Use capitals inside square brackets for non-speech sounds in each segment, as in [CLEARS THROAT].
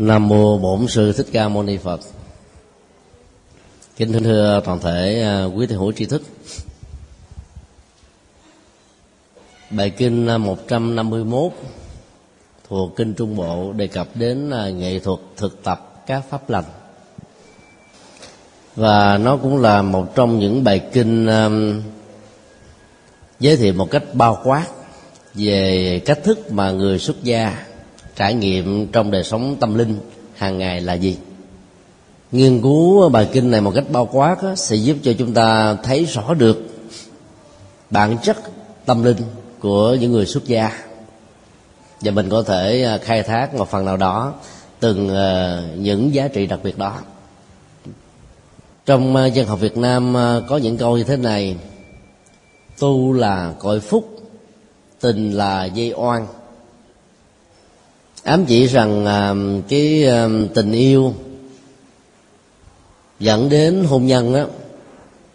Nam mô Bổn sư Thích Ca Mâu Ni Phật. Kính thưa toàn thể à, quý thầy hữu tri thức. Bài kinh à, 151 thuộc kinh Trung Bộ đề cập đến à, nghệ thuật thực tập các pháp lành. Và nó cũng là một trong những bài kinh giới thiệu một cách bao quát về cách thức mà người xuất gia trải nghiệm trong đời sống tâm linh hàng ngày là gì? Nghiên cứu bài kinh này một cách bao quát sẽ giúp cho chúng ta thấy rõ được bản chất tâm linh của những người xuất gia. Và mình có thể à, khai thác một phần nào đó từng à, những giá trị đặc biệt đó. Trong à, dân học Việt Nam có những câu như thế này, tu là cội phúc, tình là dây oan ám chỉ rằng à, cái à, tình yêu dẫn đến hôn nhân đó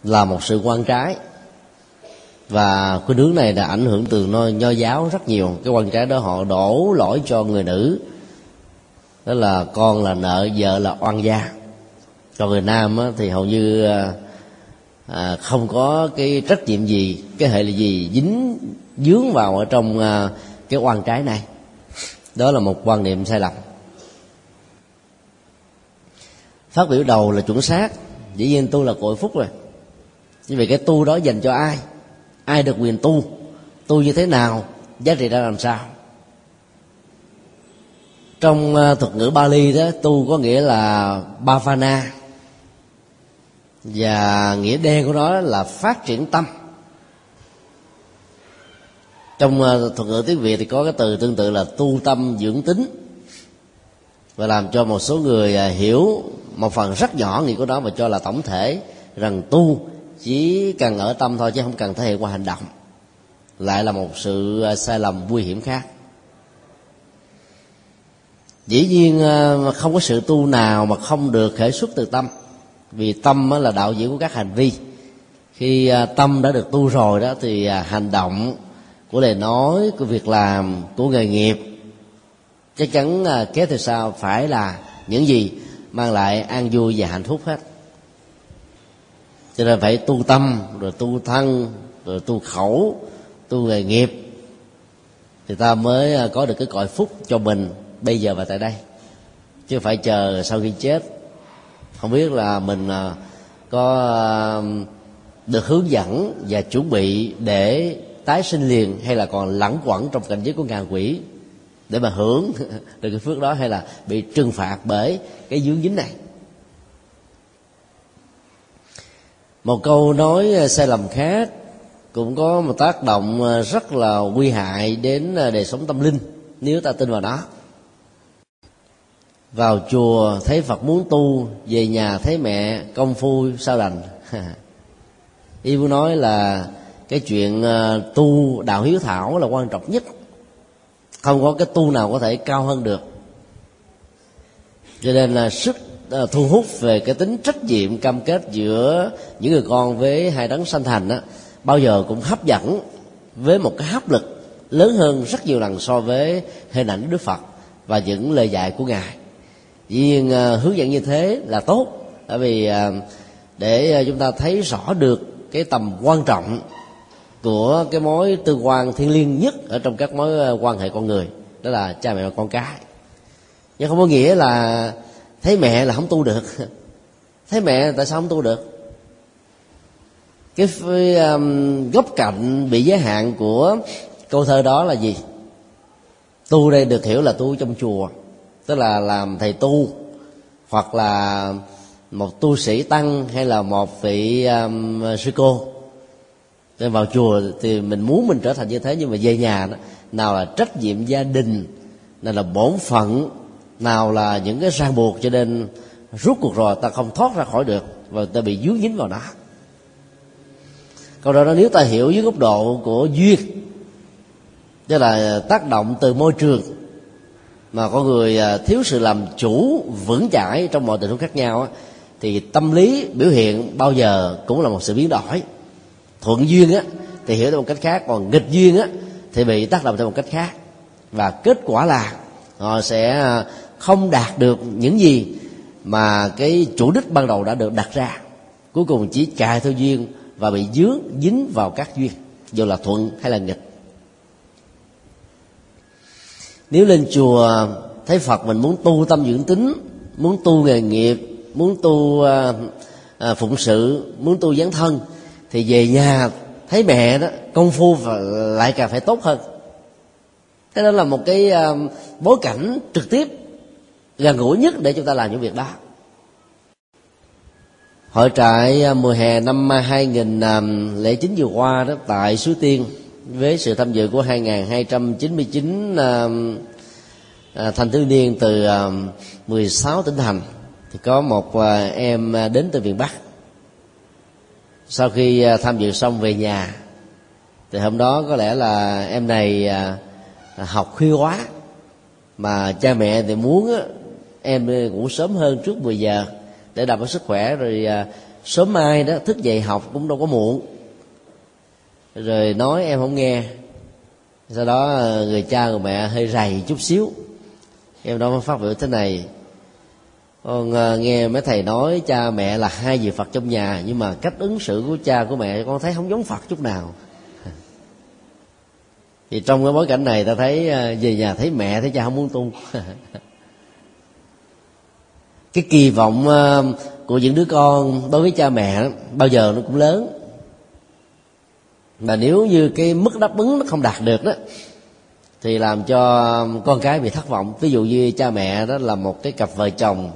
là một sự quan trái. Và cái hướng này đã ảnh hưởng từ nho, nho giáo rất nhiều. Cái quan trái đó họ đổ lỗi cho người nữ. Đó là con là nợ vợ là oan gia. Còn người nam á, thì hầu như à, à, không có cái trách nhiệm gì cái hệ là gì dính dướng vào ở trong à, cái oan trái này đó là một quan niệm sai lầm. Phát biểu đầu là chuẩn xác, dĩ nhiên tu là cội phúc rồi. Như vậy cái tu đó dành cho ai? Ai được quyền tu? Tu như thế nào? Giá trị ra làm sao? Trong ờ, thuật ngữ Bali đó, tu có nghĩa là bhavana. Và nghĩa đen của nó là phát triển tâm trong ờ, thuật ngữ tiếng việt thì có cái từ tương tự là tu tâm dưỡng tính. Và làm cho một số người à, hiểu một phần rất nhỏ nghĩa của nó và cho là tổng thể rằng tu chỉ cần ở tâm thôi chứ không cần thể hiện qua hành động. Lại là một sự à, sai lầm nguy hiểm khác. Dĩ nhiên à, không có sự tu nào mà không được khởi xuất từ tâm. Vì tâm là đạo diễn của các hành vi. Khi tâm đã được tu rồi đó thì hành động của lời nói, của việc làm, của nghề nghiệp. Chắc chắn à, kế kéo theo sau phải là những gì mang lại an vui và hạnh phúc hết. Cho nên phải tu tâm, rồi tu thân, rồi tu khẩu, tu nghề nghiệp. Thì ta mới à, có được cái cõi phúc cho mình bây giờ và tại đây. Chứ phải chờ sau khi chết. Không biết là mình à, có được hướng dẫn và chuẩn bị để tái sinh liền hay là còn lẳng quẩn trong cảnh giới của ngàn quỷ để mà hưởng [LAUGHS] được cái phước đó hay là bị trừng phạt bởi cái dướng dính này? Một câu nói ờ, sai lầm khác cũng có một tác động ờ, rất là nguy hại đến ờ, đời sống tâm linh nếu ta tin vào đó vào chùa thấy phật muốn tu, về nhà thấy mẹ công phu sao đành? [LAUGHS] Y muốn nói là cái chuyện ờ, tu đạo hiếu thảo là quan trọng nhất. Không có cái tu nào có thể cao hơn được. Cho nên là sức ờ, thu hút về cái tính trách nhiệm cam kết giữa những người con với hai đấng sanh thành á, bao giờ cũng hấp dẫn với một cái hấp lực lớn hơn rất nhiều lần so với hình ảnh đức phật và những lời dạy của ngài. Dĩ nhiên ờ, hướng dẫn như thế là tốt bởi vì để chúng ta thấy rõ được cái tầm quan trọng của cái mối tương quan thiên liêng nhất ở trong các mối ờ, quan hệ con người đó là cha mẹ và con cái. Nhưng không có nghĩa là thấy mẹ là không tu được. [LAUGHS] Thấy mẹ tại sao không tu được? Cái um, góc cạnh bị giới hạn của câu thơ đó là gì? Tu đây được hiểu là tu trong chùa tức là làm thầy tu hoặc là một tu sĩ tăng hay là một vị um, sư cô nên vào chùa thì mình muốn mình trở thành như thế, nhưng mà về nhà đó, nào là trách nhiệm gia đình, nào là bổn phận, nào là những cái ràng buộc cho nên rút cuộc rồi, ta không thoát ra khỏi được và ta bị dướng dính vào nó. Còn đó nếu ta hiểu dưới góc độ của duyên, tức là tác động từ môi trường, mà con người à, thiếu sự làm chủ vững chãi trong mọi tình huống khác nhau thì tâm lý biểu hiện bao giờ cũng là một sự biến đổi thuận duyên á thì hiểu theo một cách khác còn nghịch duyên á thì bị tác động theo một cách khác. Và kết quả là họ sẽ à, không đạt được những gì mà cái chủ đích ban đầu đã được đặt ra. Cuối cùng chỉ chạy theo duyên và bị dướng dính vào các duyên dù là thuận hay là nghịch. Nếu lên chùa thấy phật mình muốn tu tâm dưỡng tính muốn tu nghề nghiệp muốn tu à, à, phụng sự muốn tu dấn thân thì về nhà thấy mẹ đó công phu và lại càng phải tốt hơn. Thế đó là một cái ờ, bối cảnh trực tiếp gần gũi nhất để chúng ta làm những việc đó. Hội trại ờ, mùa hè năm 2009 vừa qua đó tại Suối Tiên với sự tham dự của 2.299 à, à, thanh thiếu niên từ ờ, 16 tỉnh thành thì có một em đến từ miền Bắc sau khi à, tham dự xong về nhà, thì hôm đó có lẽ là em này à, à, học khuya quá, mà cha mẹ thì muốn em ngủ sớm hơn trước 10 giờ để đảm bảo sức khỏe, rồi sớm mai đó thức dậy học cũng đâu có muộn. Rồi nói em không nghe. Sau đó người cha người mẹ hơi rầy chút xíu. Em đó phát biểu thế này. Ờ, con nghe mấy thầy nói cha mẹ là hai vị phật trong nhà, nhưng mà cách ứng xử của cha của mẹ con thấy không giống phật chút nào. [LAUGHS] Thì trong cái bối cảnh này ta thấy ờ, về nhà thấy mẹ thấy cha không muốn tu. [LAUGHS] Cái kỳ vọng ờ, của những đứa con đối với cha mẹ bao giờ nó cũng lớn. Mà nếu như cái mức đáp ứng nó không đạt được đó, thì làm cho con cái bị thất vọng. Ví dụ như cha mẹ đó là một cái cặp vợ chồng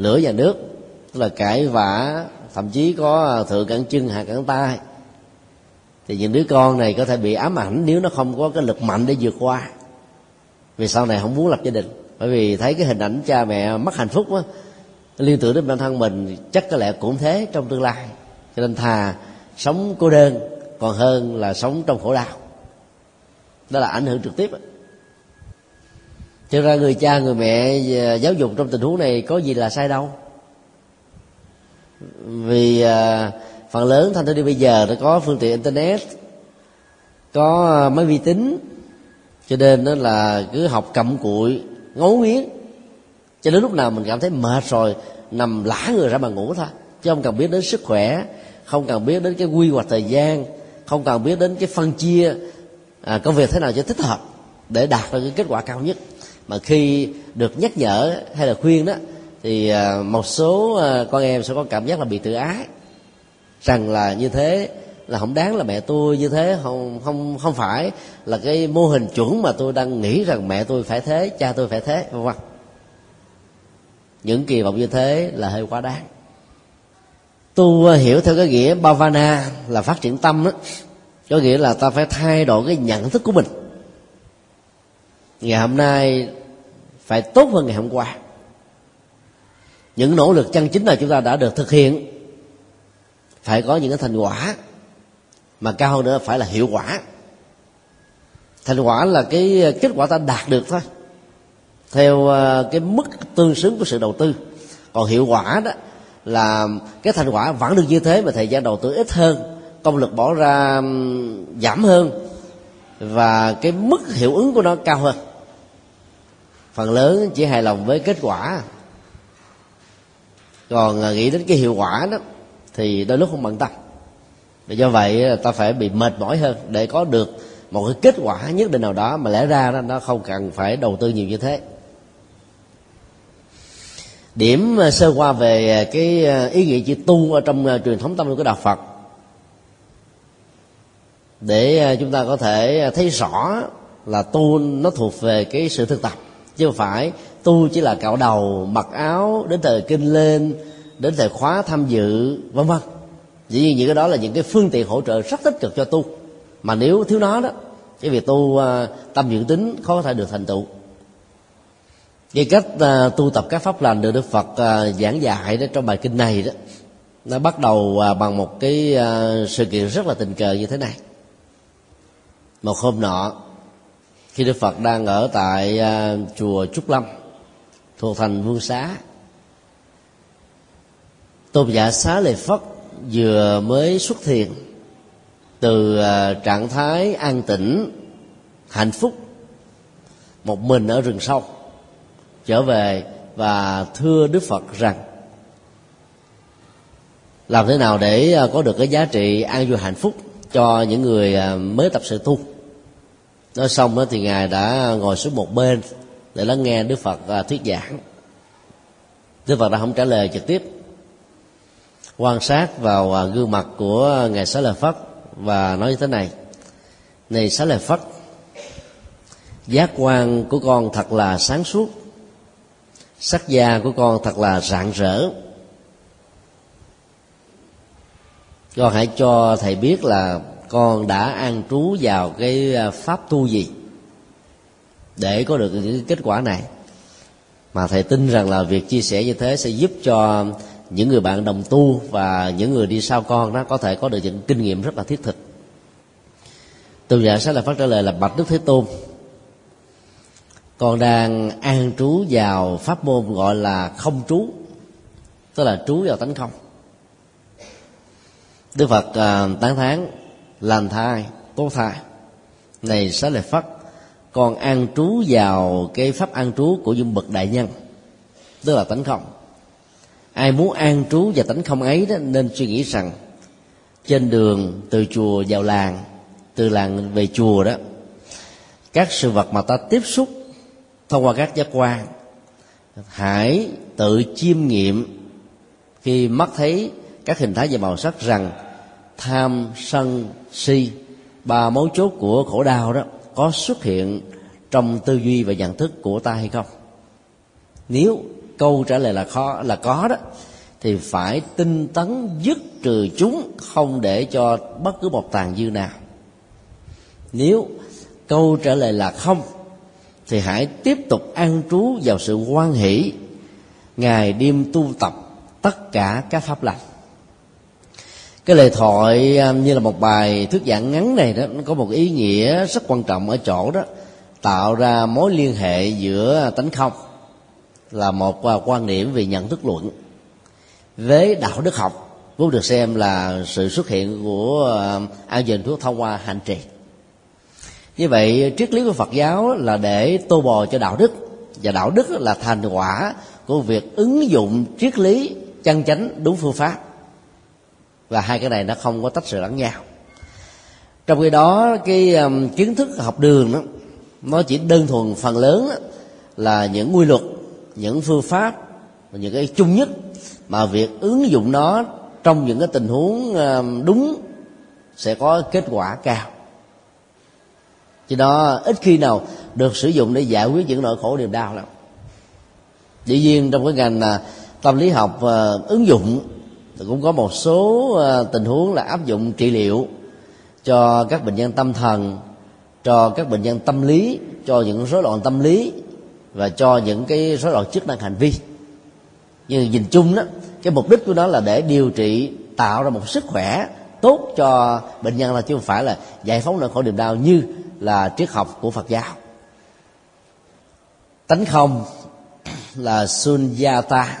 lửa và nước, tức là cãi vã, thậm chí có à, thượng cẳng chân, hạ cẳng tay. Thì những đứa con này có thể bị ám ảnh nếu nó không có cái lực mạnh để vượt qua. Vì sau này không muốn lập gia đình, bởi vì thấy cái hình ảnh cha mẹ mất hạnh phúc á liên tưởng đến bản thân mình chắc có lẽ cũng thế trong tương lai. Cho nên thà sống cô đơn, còn hơn là sống trong khổ đau. Đó là ảnh hưởng trực tiếp cho ra người cha người mẹ à, giáo dục trong tình huống này có gì là sai đâu. Vì à, phần lớn thanh thiếu niên bây giờ đã có phương tiện internet có à, máy vi tính cho nên đó là cứ học cầm cụi ngấu nghiến. Cho đến lúc nào mình cảm thấy mệt rồi nằm lả người ra mà ngủ thôi chứ không cần biết đến sức khỏe không cần biết đến cái quy hoạch thời gian không cần biết đến cái phân chia à, công việc thế nào cho thích hợp để đạt được cái kết quả cao nhất mà khi được nhắc nhở hay là khuyên đó, thì à, một số à, con em sẽ có cảm giác là bị tự ái. Rằng là như thế là không đáng là mẹ tôi, như thế không không không phải là cái mô hình chuẩn mà tôi đang nghĩ rằng mẹ tôi phải thế, cha tôi phải thế, vân vân. Những kỳ vọng như thế là hơi quá đáng. Tu hiểu theo cái nghĩa bhavana là phát triển tâm đó có nghĩa là ta phải thay đổi cái nhận thức của mình. Ngày hôm nay phải tốt hơn ngày hôm qua. Những nỗ lực chân chính là chúng ta đã được thực hiện. Phải có những cái thành quả, mà cao hơn nữa phải là hiệu quả. Thành quả là cái, kết quả ta đạt được thôi. Theo ờ, cái mức tương xứng của sự đầu tư. Còn hiệu quả đó là cái thành quả vẫn được như thế, mà thời gian đầu tư ít hơn, công lực bỏ ra giảm hơn, và cái mức hiệu ứng của nó cao hơn phần lớn chỉ hài lòng với kết quả. Còn à, nghĩ đến cái hiệu quả đó, thì đôi lúc không bận tâm và do vậy à, ta phải bị mệt mỏi hơn để có được một cái kết quả nhất định nào đó mà lẽ ra nó không cần phải đầu tư nhiều như thế. Điểm à, sơ qua về cái ý nghĩa chữ tu ở trong truyền thống tâm linh của đạo phật. Để chúng ta có thể thấy rõ là tu nó thuộc về cái sự thực tập chứ không phải tu chỉ là cạo đầu mặc áo đến thời kinh lên đến thời khóa tham dự vân vân. Dĩ nhiên những cái đó là những cái phương tiện hỗ trợ rất tích cực cho tu. Mà nếu thiếu nó đó cái việc tu à, tâm dưỡng tính khó có thể được thành tựu. Cái cách uh, tu tập các pháp lành được đức phật uh, giảng dạy đó trong bài kinh này đó nó bắt đầu uh, bằng một cái uh, sự kiện rất là tình cờ như thế này. Một hôm nọ khi đức phật đang ở tại uh, chùa trúc lâm thuộc thành vương xá tôn giả xá lợi phất vừa mới xuất thiền từ uh, trạng thái an tĩnh hạnh phúc một mình ở rừng sâu trở về và thưa đức phật rằng làm thế nào để à, có được cái giá trị an vui hạnh phúc cho những người mới tập sự tu? Nói xong đó thì ngài đã ngồi xuống một bên để lắng nghe đức phật à, thuyết giảng. Đức phật đã không trả lời trực tiếp. Quan sát vào à, gương mặt của ngài xá lợi phất và nói như thế này. Này xá lợi phất, giác quan của con thật là sáng suốt. Sắc da của con thật là rạng rỡ. Con hãy cho thầy biết là con đã an trú vào cái à, pháp tu gì để có được những kết quả này. Mà thầy tin rằng là việc chia sẻ như thế sẽ giúp cho những người bạn đồng tu và những người đi sau con đó có thể có được những kinh nghiệm rất là thiết thực. Từ giả sẽ là phát trả lời là bạch đức thế tôn, con đang an trú vào pháp môn gọi là không trú, tức là trú vào tánh không. Đức phật à, tán thán lành thai tốt thai. Này xá lợi phất, còn an trú vào cái pháp an trú của những bậc đại nhân, tức là tánh không. Ai muốn an trú và tánh không ấy đó, nên suy nghĩ rằng, trên đường từ chùa vào làng, từ làng về chùa đó, các sự vật mà ta tiếp xúc thông qua các giác quan, hãy tự chiêm nghiệm khi mắt thấy các hình thái và màu sắc rằng tham sân si. Ba mấu chốt của khổ đau đó có xuất hiện trong tư duy và nhận thức của ta hay không? Nếu câu trả lời là khó, là có đó, thì phải tinh tấn dứt trừ chúng, không để cho bất cứ một tàn dư nào. Nếu câu trả lời là không, thì hãy tiếp tục an trú vào sự quan hỷ. Ngày đêm tu tập tất cả các pháp lành cái lời thoại à, như là một bài thuyết giảng ngắn này đó nó có một ý nghĩa rất quan trọng ở chỗ đó tạo ra mối liên hệ giữa tánh không là một à, quan điểm về nhận thức luận với đạo đức học vốn được xem là sự xuất hiện của à, an dền thuốc thông qua hành trì. Như vậy triết lý của phật giáo là để tô bò cho đạo đức và đạo đức là thành quả của việc ứng dụng triết lý chân chánh đúng phương pháp và hai cái này nó không có tách rời lẫn nhau. Trong khi đó cái um, kiến thức học đường đó nó chỉ đơn thuần phần lớn đó, là những quy luật những phương pháp những cái chung nhất mà việc ứng dụng nó trong những cái tình huống um, đúng sẽ có kết quả cao. Chứ đó ít khi nào được sử dụng để giải quyết những nỗi khổ niềm đau lắm. Dĩ nhiên trong cái ngành à, tâm lý học uh, ứng dụng thì cũng có một số ờ, tình huống là áp dụng trị liệu cho các bệnh nhân tâm thần, cho các bệnh nhân tâm lý, cho những rối loạn tâm lý và cho những cái rối loạn chức năng hành vi. Nhưng nhìn chung đó, cái mục đích của nó là để điều trị, tạo ra một sức khỏe tốt cho bệnh nhân là chứ không phải là giải phóng nỗi khổ niềm đau như là triết học của phật giáo. Tánh không là sunyata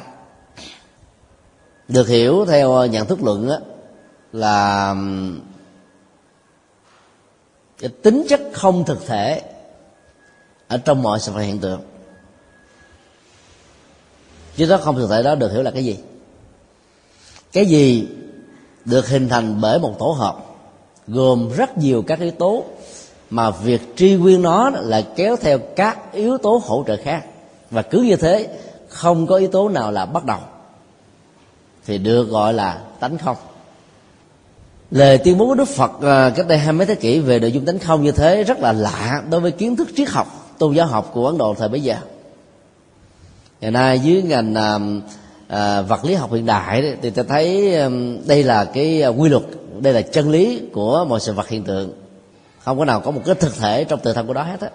được hiểu theo ờ, nhận thức luận đó, là cái tính chất không thực thể ở trong mọi sự vật hiện tượng. Chứ đó không thực thể đó được hiểu là cái gì? Cái gì được hình thành bởi một tổ hợp gồm rất nhiều các yếu tố mà việc tri nguyên nó là kéo theo các yếu tố hỗ trợ khác. Và cứ như thế không có yếu tố nào là bắt đầu thì được gọi là tánh không. Lời tuyên bố của đức phật ờ, cách đây hai mấy thế kỷ về nội dung tánh không như thế rất là lạ đối với kiến thức triết học tôn giáo học của ấn độ thời bấy giờ. Ngày nay dưới ngành à, vật lý học hiện đại thì ta thấy đây là cái quy luật đây là chân lý của mọi sự vật hiện tượng. Không có nào có một cái thực thể trong tự thân của đó hết á.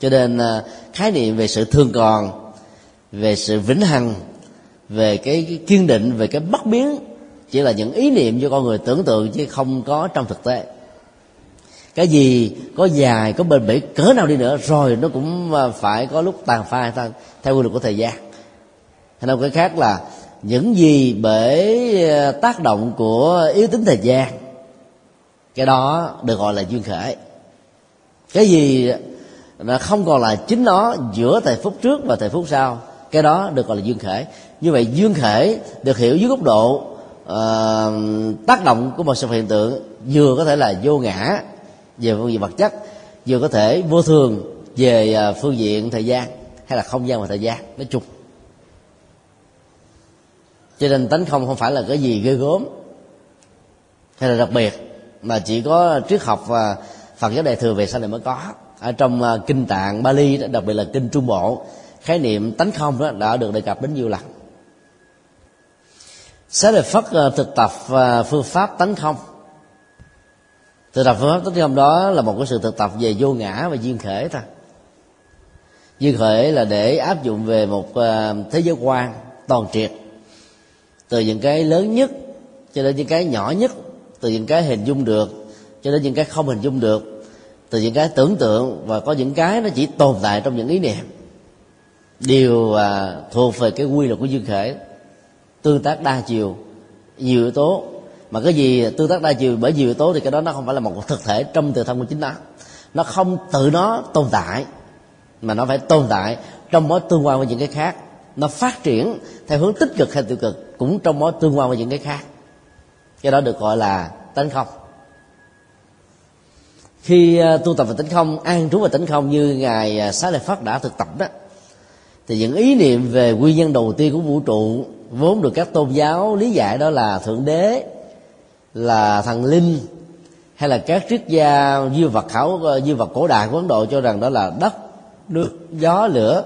Cho nên khái niệm về sự thương còn về sự vĩnh hằng về cái, cái kiên định về cái bất biến chỉ là những ý niệm cho con người tưởng tượng chứ không có trong thực tế. Cái gì có dài có bền bỉ cỡ nào đi nữa rồi nó cũng à, phải có lúc tàn phai theo, theo quy luật của thời gian. Hay nói cái khác là những gì bởi à, tác động của yếu tính thời gian cái đó được gọi là duyên khởi. Cái gì là không còn là chính nó giữa thời phút trước và thời phút sau cái đó được gọi là dương khởi như vậy dương khởi được hiểu dưới góc độ uh, tác động của một sự hiện tượng vừa có thể là vô ngã về phương diện vật chất vừa có thể vô thường về ờ, phương diện thời gian hay là không gian và thời gian nói chung. Cho nên tánh không không phải là cái gì ghê gớm hay là đặc biệt mà chỉ có triết học và phật giáo đại thừa về sau này mới có. Ở trong ờ, kinh tạng bali đặc biệt là kinh trung bộ khái niệm tánh không đó đã được đề cập đến nhiều lần. Sẽ được Phất ờ, thực tập ờ, phương pháp tánh không. Thực tập phương pháp tánh không đó là một cái sự thực tập về vô ngã và duyên khởi thôi. Duyên khởi là để áp dụng về một ờ, thế giới quan toàn triệt. Từ những cái lớn nhất cho đến những cái nhỏ nhất, Từ những cái hình dung được cho đến những cái không hình dung được, từ những cái tưởng tượng và có những cái nó chỉ tồn tại trong những ý niệm đều à, thuộc về cái quy luật của duyên khởi tương tác đa chiều nhiều yếu tố. Mà cái gì tương tác đa chiều bởi nhiều yếu tố thì cái đó nó không phải là một thực thể trong tự thân của chính nó. Nó không tự nó tồn tại mà nó phải tồn tại trong mối tương quan với những cái khác. Nó phát triển theo hướng tích cực hay tiêu cực cũng trong mối tương quan với những cái khác. Cái đó được gọi là tánh không. Khi à, tu tập về tánh không an trú về tánh không như ngài à, xá lợi Phất đã thực tập đó thì những ý niệm về nguyên nhân đầu tiên của vũ trụ vốn được các tôn giáo lý giải đó là thượng đế là thần linh hay là các triết gia dư vật khảo dư vật cổ đại của ấn độ cho rằng đó là đất nước gió lửa.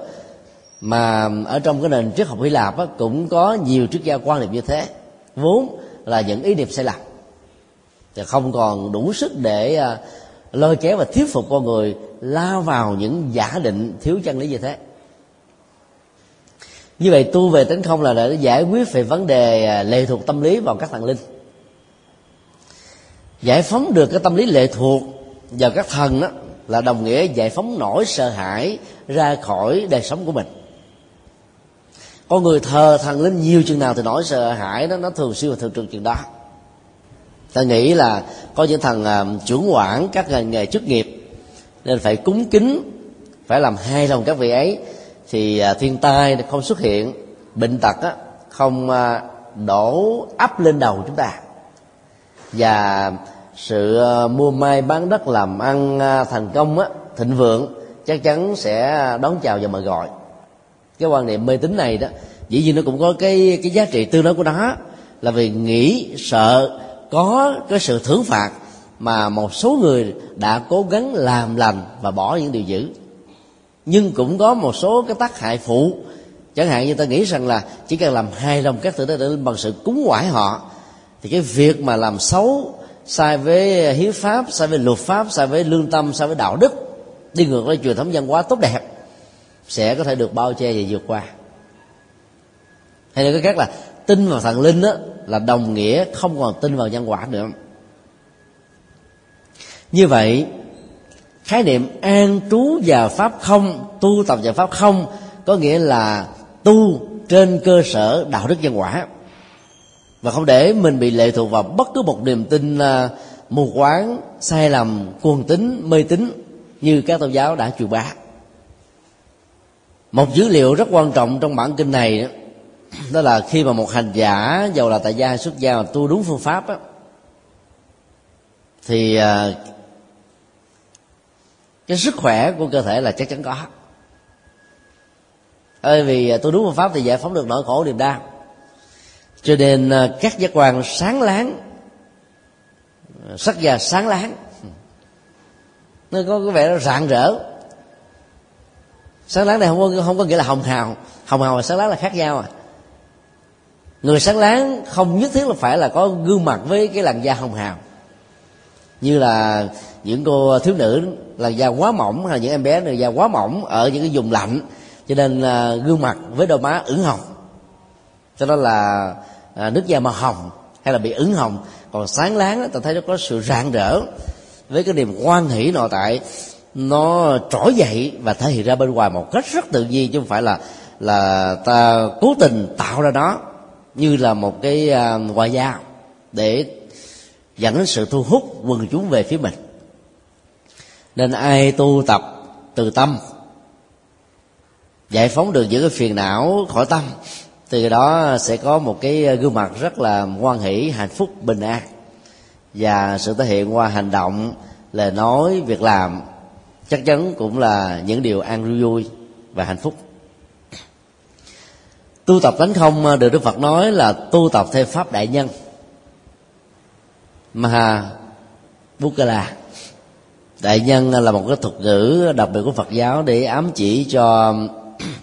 Mà ở trong cái nền triết học hy lạp á, cũng có nhiều triết gia quan niệm như thế. Vốn là những ý niệm sai lầm. Thì không còn đủ sức để à, lôi kéo và thuyết phục con người lao vào những giả định thiếu chân lý như thế như vậy tu về tính không là để giải quyết về vấn đề à, lệ thuộc tâm lý vào các thần linh. Giải phóng được cái tâm lý lệ thuộc vào các thần đó là đồng nghĩa giải phóng nỗi sợ hãi ra khỏi đời sống của mình. Con người thờ thần linh nhiều chừng nào thì nỗi sợ hãi đó nó thường xuyên và thường trực chừng đó. Ta nghĩ là có những thằng uh, à, trưởng quản các ngành nghề chức nghiệp nên phải cúng kính phải làm hai lòng các vị ấy thì à, thiên tai không xuất hiện bệnh tật á, không à, đổ ấp lên đầu chúng ta. Và sự à, mua mai bán đất làm ăn thành công á, thịnh vượng chắc chắn sẽ đón chào và mời gọi. Cái quan niệm mê tín này đó dĩ nhiên nó cũng có cái cái giá trị tương đối của nó là vì nghĩ sợ có cái sự thưởng phạt mà một số người đã cố gắng làm lành và bỏ những điều dữ nhưng cũng có một số cái tác hại phụ. Chẳng hạn như ta nghĩ rằng là chỉ cần làm hài lòng các tử tế để bằng sự cúng quải họ, thì cái việc mà làm xấu sai với hiến pháp, sai với luật pháp, sai với lương tâm, sai với đạo đức, đi ngược với truyền thống văn hóa tốt đẹp, sẽ có thể được bao che và vượt qua. Hay là cái khác là tin vào thần linh đó là đồng nghĩa không còn tin vào nhân quả nữa. Như vậy khái niệm an trú và pháp không, tu tập và pháp không, có nghĩa là tu trên cơ sở đạo đức nhân quả. Và không để mình bị lệ thuộc vào bất cứ một niềm tin à, mù quáng, sai lầm, cuồng tín, mê tín như các tôn giáo đã truyền bá. Một dữ liệu rất quan trọng trong bản kinh này đó là khi mà một hành giả giàu là tại gia xuất gia mà tu đúng phương pháp á, thì à, cái sức khỏe của cơ thể là chắc chắn có bởi vì à, tôi tu đúng phương pháp thì giải phóng được nỗi khổ niềm đau. Cho nên à, các giác quan sáng láng à, sắc da sáng láng, nó có cái vẻ rạng rỡ. Sáng láng này không có không có nghĩa là hồng hào. Hồng hào và sáng láng là khác nhau à. Người sáng láng không nhất thiết là phải là có gương mặt với cái làn da hồng hào như là những cô thiếu nữ làn da quá mỏng hay là những em bé làn da quá mỏng ở những cái vùng lạnh. Cho nên là gương mặt với đôi má ửng hồng. Cho đó là à, nước da màu hồng hay là bị ửng hồng. Còn sáng láng ta thấy nó có sự rạng rỡ với cái niềm hoan hỷ nội tại. Nó trỗi dậy và thể hiện ra bên ngoài một cách rất tự nhiên chứ không phải là là ta cố tình tạo ra nó như là một cái à, ngoại giao để dẫn đến sự thu hút quần chúng về phía mình. Nên ai tu tập từ tâm, giải phóng được những cái phiền não khỏi tâm, từ đó sẽ có một cái gương mặt rất là hoan hỷ, hạnh phúc, bình an. Và sự thể hiện qua hành động lời nói, việc làm chắc chắn cũng là những điều an vui và hạnh phúc. Tu tập tánh không được đức phật nói là tu tập theo pháp đại nhân maha Bukala đại nhân là một cái thuật ngữ đặc biệt của phật giáo để ám chỉ cho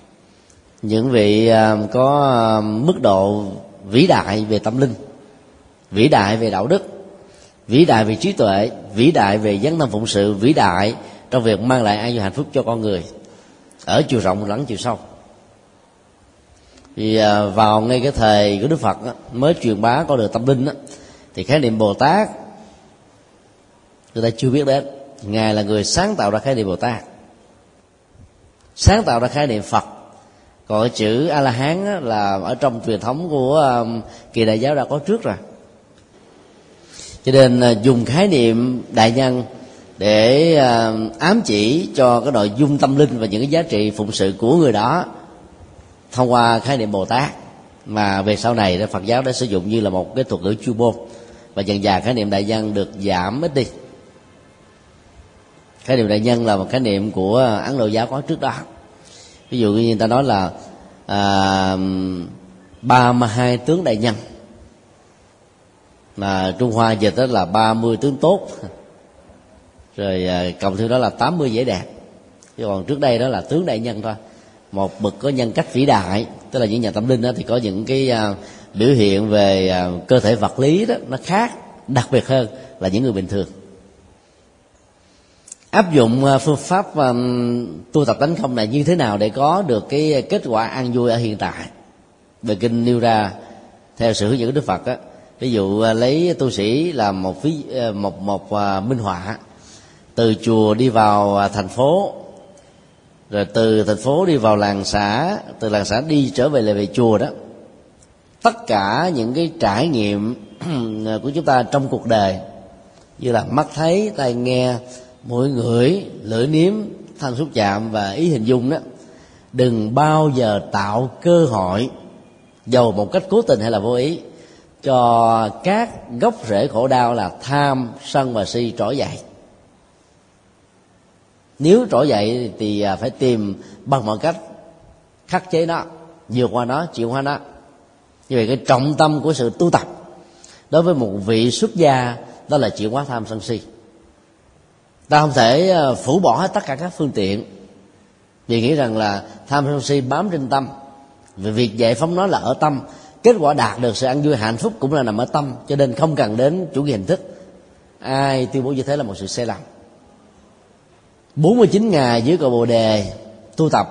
[CLEARS THROAT] những vị à, có à, mức độ vĩ đại về tâm linh, vĩ đại về đạo đức, vĩ đại về trí tuệ, vĩ đại về dấn thân phụng sự, vĩ đại trong việc mang lại an vui hạnh phúc cho con người ở chiều rộng lẫn chiều sâu. Thì à, vào ngay cái thời của đức phật mới truyền bá con đường tâm linh thì khái niệm bồ tát, người ta chưa biết đến. Ngài là người sáng tạo ra khái niệm bồ tát. Sáng tạo ra khái niệm phật. Còn cái chữ a la hán là ở trong truyền thống của um, kỳ đại giáo đã có trước rồi. Cho nên à, dùng khái niệm đại nhân để à, ám chỉ cho cái nội dung tâm linh và những cái giá trị phụng sự của người đó thông qua khái niệm bồ tát. Mà về sau này phật giáo đã sử dụng như là một cái thuật ngữ chuyên môn và dần dà khái niệm đại nhân được giảm ít đi. Khái niệm đại nhân là một khái niệm của ấn độ giáo có trước đó. Ví dụ như người ta nói là à, ba mươi hai tướng đại nhân. Mà trung hoa dịch đó là ba mươi tướng tốt. Rồi à, cộng thêm đó là 80 vẻ đẹp. Chứ còn trước đây đó là tướng đại nhân thôi. Một bậc có nhân cách vĩ đại tức là những nhà tâm linh đó thì có những cái à, biểu hiện về à, cơ thể vật lý đó nó khác đặc biệt hơn là những người bình thường. Áp dụng à, phương pháp um, tu tập tánh không này như thế nào để có được cái kết quả an vui ở hiện tại? Về kinh nêu ra theo sự hướng dẫn của đức phật á ví dụ lấy tu sĩ là một ví một một minh họa từ chùa đi vào thành phố rồi từ thành phố đi vào làng xã từ làng xã đi trở về lại về chùa đó tất cả những cái trải nghiệm [CLEARS THROAT] của chúng ta trong cuộc đời, như là mắt thấy, tai nghe, mũi ngửi, lưỡi nếm, thân xúc chạm và ý hình dung đó, đừng bao giờ tạo cơ hội dầu một cách cố tình hay là vô ý cho các gốc rễ khổ đau là tham, sân và si trỗi dậy. Nếu trỗi dậy thì à, phải tìm bằng mọi cách khắc chế nó, vượt qua nó chịu qua nó như vậy cái trọng tâm của sự tu tập đối với một vị xuất gia đó là chịu hóa tham sân si. Ta không thể ờ, phủ bỏ hết tất cả các phương tiện. Vì nghĩ rằng là tham sân si bám trên tâm. Vì việc giải phóng nó là ở tâm. Kết quả đạt được sự ăn vui hạnh phúc cũng là nằm ở tâm cho nên không cần đến chủ nghĩa hình thức. Ai tuyên bố như thế là một sự sai lầm. 49 ngày dưới cầu bồ đề tu tập.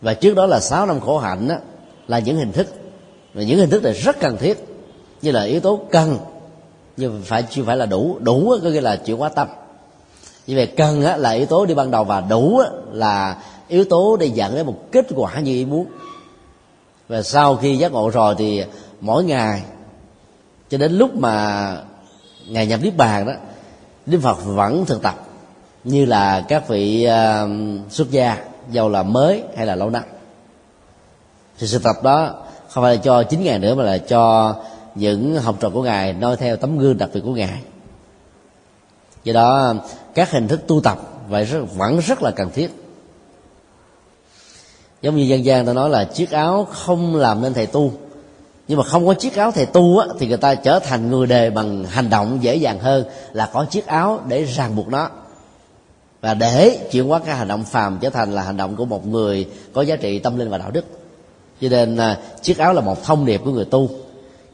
Và trước đó là 6 năm khổ hạnh đó, là những hình thức. Và những hình thức này rất cần thiết như là yếu tố cần nhưng phải chưa phải là đủ đủ có nghĩa là chịu quá tâm. Như vậy cần á, là yếu tố đi ban đầu và đủ á, là yếu tố để dẫn đến một kết quả như ý muốn. Và sau khi giác ngộ rồi thì mỗi ngày cho đến lúc mà ngày nhập niết bàn đó đức phật vẫn thực tập như là các vị uh, xuất gia dầu là mới hay là lâu năm thì sự tập đó không phải là cho chín ngày nữa mà là cho những học trò của ngài noi theo tấm gương đặc biệt của ngài. Do đó các hình thức tu tập vậy rất, vẫn rất là cần thiết. Giống như dân gian ta nói là chiếc áo không làm nên thầy tu. Nhưng mà không có chiếc áo thầy tu á, thì người ta trở thành người đề bằng hành động dễ dàng hơn là có chiếc áo để ràng buộc nó. Và để chuyển hóa cái hành động phàm trở thành là hành động của một người có giá trị tâm linh và đạo đức cho nên à, chiếc áo là một thông điệp của người tu.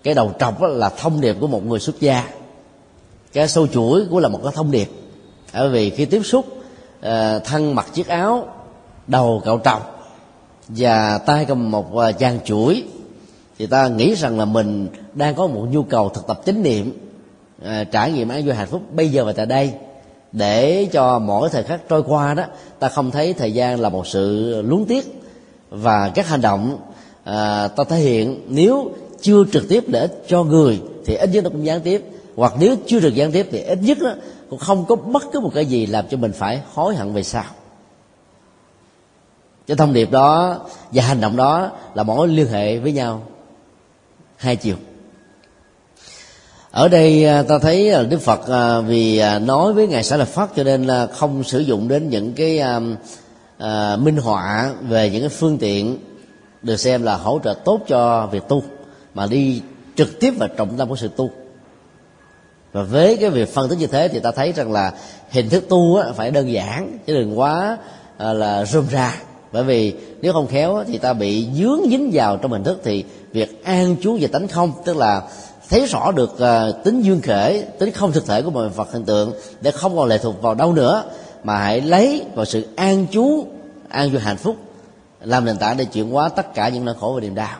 Cái đầu trọc là thông điệp của một người xuất gia. Cái sâu chuỗi cũng là một cái thông điệp. Bởi vì khi tiếp xúc à, thân mặc chiếc áo đầu cạo trọc và tay cầm một à, chàng chuỗi thì ta nghĩ rằng là mình đang có một nhu cầu thực tập chánh niệm à, trải nghiệm an vui hạnh phúc bây giờ và tại đây. Để cho mỗi thời khắc trôi qua đó ta không thấy thời gian là một sự luống tiếc và các hành động à, ta thể hiện nếu chưa trực tiếp để cho người thì ít nhất nó cũng gián tiếp. Hoặc nếu chưa được gián tiếp thì ít nhất đó, cũng không có bất cứ một cái gì làm cho mình phải hối hận về sau. Cái thông điệp đó và hành động đó là mối liên hệ với nhau hai chiều. Ở đây à, ta thấy à, đức phật à, vì nói với ngài Xã Lợi Phát cho nên là không sử dụng đến những cái à, minh họa về những cái phương tiện được xem là hỗ trợ tốt cho việc tu mà đi trực tiếp vào trọng tâm của sự tu. Và với cái việc phân tích như thế thì ta thấy rằng là hình thức tu á, phải đơn giản chứ đừng quá à, là rôm ra bởi vì nếu không khéo thì ta bị dướng dính vào trong hình thức thì việc an trú về tánh không tức là thấy rõ được à, tính duyên khể tính không thực thể của mọi vật hiện tượng để không còn lệ thuộc vào đâu nữa mà hãy lấy vào sự an trú an vui hạnh phúc làm nền tảng để chuyển hóa tất cả những nỗi khổ và niềm đau.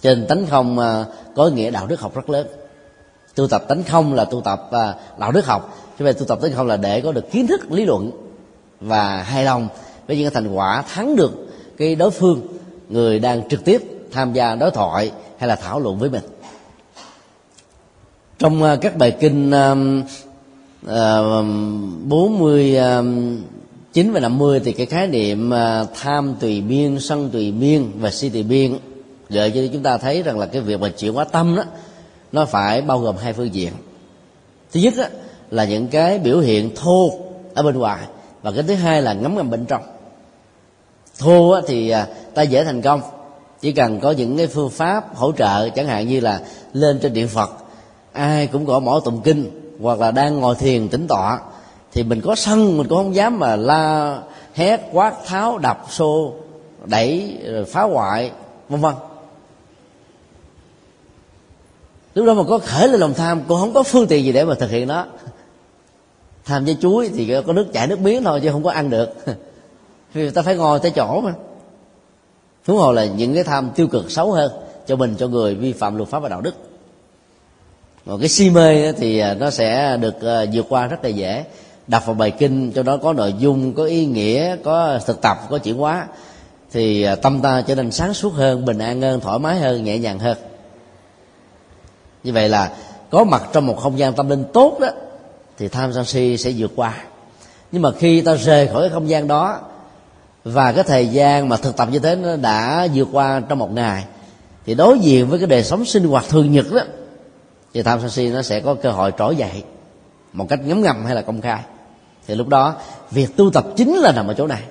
Trên tánh không à, có nghĩa đạo đức học rất lớn. Tu tập tánh không là tu tập à, đạo đức học. Chứ về tu tập tánh không là để có được kiến thức, lý luận và hài lòng với những thành quả thắng được cái đối phương, người đang trực tiếp tham gia đối thoại hay là thảo luận với mình. Trong à, các bài kinh bốn mươi chín và năm mươi thì cái khái niệm à, tham tùy biên sân tùy biên và si tùy biên. Gợi cho chúng ta thấy rằng là cái việc mà chuyển hóa tâm đó nó phải bao gồm hai phương diện. Thứ nhất đó, là những cái biểu hiện thô ở bên ngoài và cái thứ hai là ngấm ngầm bên trong. Thô thì à, ta dễ thành công chỉ cần có những cái phương pháp hỗ trợ chẳng hạn như là lên trên điện phật ai cũng có mỏ tụng kinh hoặc là đang ngồi thiền tĩnh tọa thì mình có sân, mình cũng không dám mà la hét quát, tháo, đập, xô, đẩy phá hoại, vân vân. Lúc đó mà có khởi lên lòng tham, cũng không có phương tiện gì để mà thực hiện nó. [LAUGHS] Tham với chuối thì có nước chảy, nước miếng thôi chứ không có ăn được. [LAUGHS] Vì ta phải ngồi tới chỗ mà. Huống hồ là những cái tham tiêu cực xấu hơn cho mình, cho người vi phạm luật pháp và đạo đức. Còn cái si mê thì à, nó sẽ được à, vượt qua rất là dễ đọc vào bài kinh, cho đó có nội dung, có ý nghĩa, có thực tập, có chuyển hóa, thì à, tâm ta trở nên sáng suốt hơn, bình an hơn, thoải mái hơn, nhẹ nhàng hơn. Như vậy là có mặt trong một không gian tâm linh tốt đó, thì tham sân si sẽ vượt qua. Nhưng mà khi ta rời khỏi cái không gian đó, và cái thời gian mà thực tập như thế nó đã vượt qua trong một ngày, thì đối diện với cái đời sống sinh hoạt thường nhật đó, thì tham sân si nó sẽ có cơ hội trỗi dậy một cách ngấm ngầm hay là công khai thì lúc đó việc tu tập chính là nằm ở chỗ này.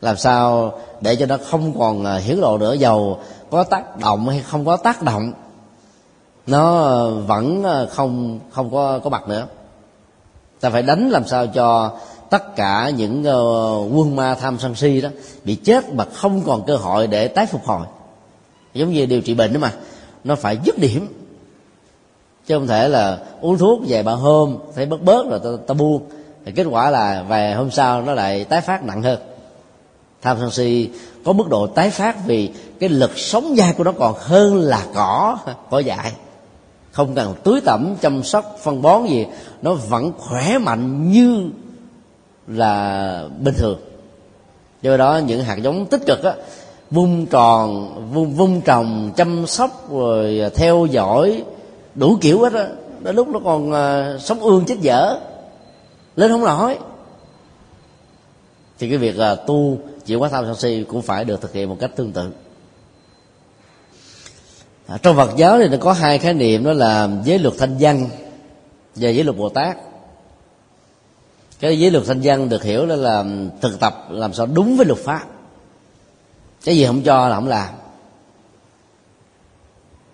Làm sao để cho nó không còn à, hiển lộ nữa dầu có tác động hay không có tác động nó vẫn à, không không có có mặt nữa. Ta phải đánh làm sao cho tất cả những ờ, quân ma tham sân si đó bị chết mà không còn cơ hội để tái phục hồi. Giống như điều trị bệnh đó mà nó phải dứt điểm. Chứ không thể là uống thuốc vài ba hôm thấy bớt bớt rồi ta, ta buông thì kết quả là vài hôm sau nó lại tái phát nặng hơn. Tham sân si có mức độ tái phát vì cái lực sống dai của nó còn hơn là cỏ cỏ dại. Không cần tưới tẩm chăm sóc phân bón gì nó vẫn khỏe mạnh như là bình thường. Do đó những hạt giống tích cực á vung tròn vung vung trồng chăm sóc rồi theo dõi đủ kiểu hết á đến lúc nó còn uh, sống ương chết dở lên không nổi. Thì cái việc là tu chịu quá tham sân si cũng phải được thực hiện một cách tương tự. À, trong Phật giáo thì nó có hai khái niệm đó là giới luật thanh văn và giới luật Bồ Tát. Cái giới luật thanh văn được hiểu đó là thực tập làm sao đúng với luật pháp. Cái gì không cho là không làm.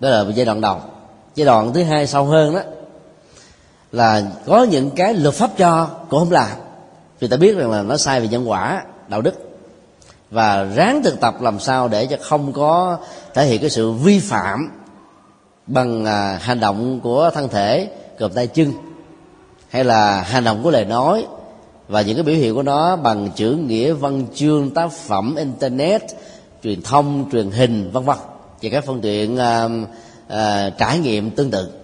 Đó là giai đoạn đầu. Giai đoạn thứ hai sâu hơn đó là có những cái luật pháp cho cũng không làm. Vì ta biết rằng là nó sai về nhân quả đạo đức. Và ráng thực tập làm sao để cho không có thể hiện cái sự vi phạm bằng à, hành động của thân thể gồm tay chân hay là hành động của lời nói và những cái biểu hiện của nó bằng chữ nghĩa văn chương tác phẩm internet truyền thông truyền hình vân vân. Và các phương tiện à, à, trải nghiệm tương tự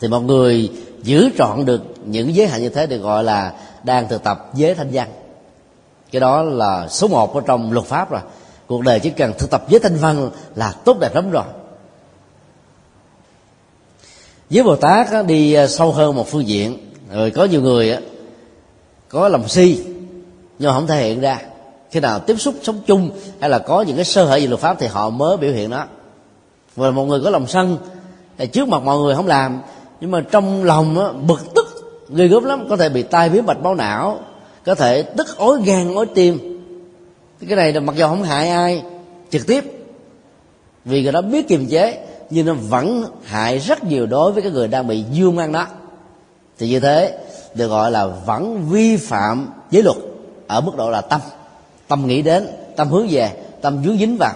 thì một người giữ trọn được những giới hạn như thế được gọi là đang thực tập giới thanh văn. Cái đó là số một ở trong luật pháp rồi. Cuộc đời chỉ cần thực tập giới thanh văn là tốt đẹp lắm rồi. Với bồ tát đi à, sâu hơn một phương diện. Rồi có nhiều người có lòng si, nhưng không thể hiện ra. Khi nào tiếp xúc sống chung hay là có những cái sơ hở về luật pháp thì họ mới biểu hiện đó và một người có lòng sân, thì trước mặt mọi người không làm nhưng mà trong lòng á, bực tức ghê gớm lắm. Có thể bị tai biến mạch máu não có thể tức ối gan ối tim. Cái này là mặc dù không hại ai trực tiếp vì người đó biết kiềm chế nhưng nó vẫn hại rất nhiều đối với cái người đang bị dương ăn đó. Thì như thế được gọi là vẫn vi phạm giới luật ở mức độ là tâm. Tâm nghĩ đến tâm hướng về tâm dướng dính vào.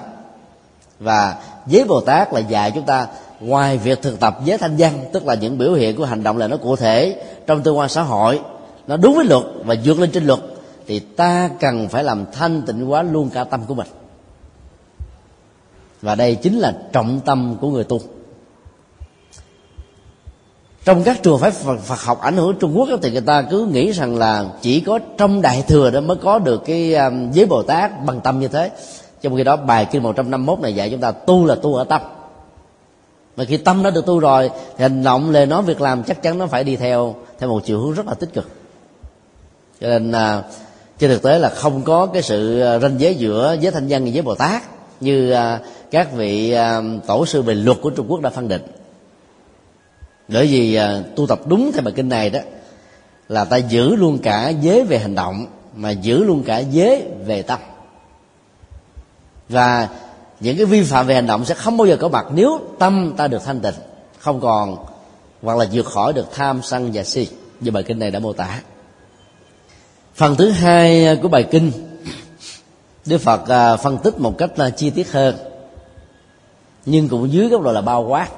Và giới bồ tát là dạy chúng ta ngoài việc thực tập giới thanh văn tức là những biểu hiện của hành động là nó cụ thể trong tương quan xã hội nó đúng với luật và vượt lên trên luật thì ta cần phải làm thanh tịnh hóa luôn cả tâm của mình. Và đây chính là trọng tâm của người tu. Trong các trường phái Phật, Phật học ảnh hưởng Trung Quốc thì người ta cứ nghĩ rằng là chỉ có trong đại thừa đó mới có được cái um, giới Bồ Tát bằng tâm như thế. Trong khi đó bài kinh 151 này dạy chúng ta tu là tu ở tâm và khi tâm đã được tu rồi thì hành động lời nói việc làm chắc chắn nó phải đi theo theo một chiều hướng rất là tích cực. Cho nên à, trên thực tế là không có cái sự à, ranh giới giữa giới thanh văn và giới bồ tát như à, các vị à, tổ sư về luật của trung quốc đã phân định. Bởi vì à, tu tập đúng theo bài kinh này đó là ta giữ luôn cả giới về hành động mà giữ luôn cả giới về tâm. Và những cái vi phạm về hành động sẽ không bao giờ có mặt nếu tâm ta được thanh tịnh, không còn hoặc là vượt khỏi được tham sân và si. Như bài kinh này đã mô tả. Phần thứ hai của bài kinh, đức phật à, phân tích một cách là chi tiết hơn, nhưng cũng dưới góc độ là bao quát,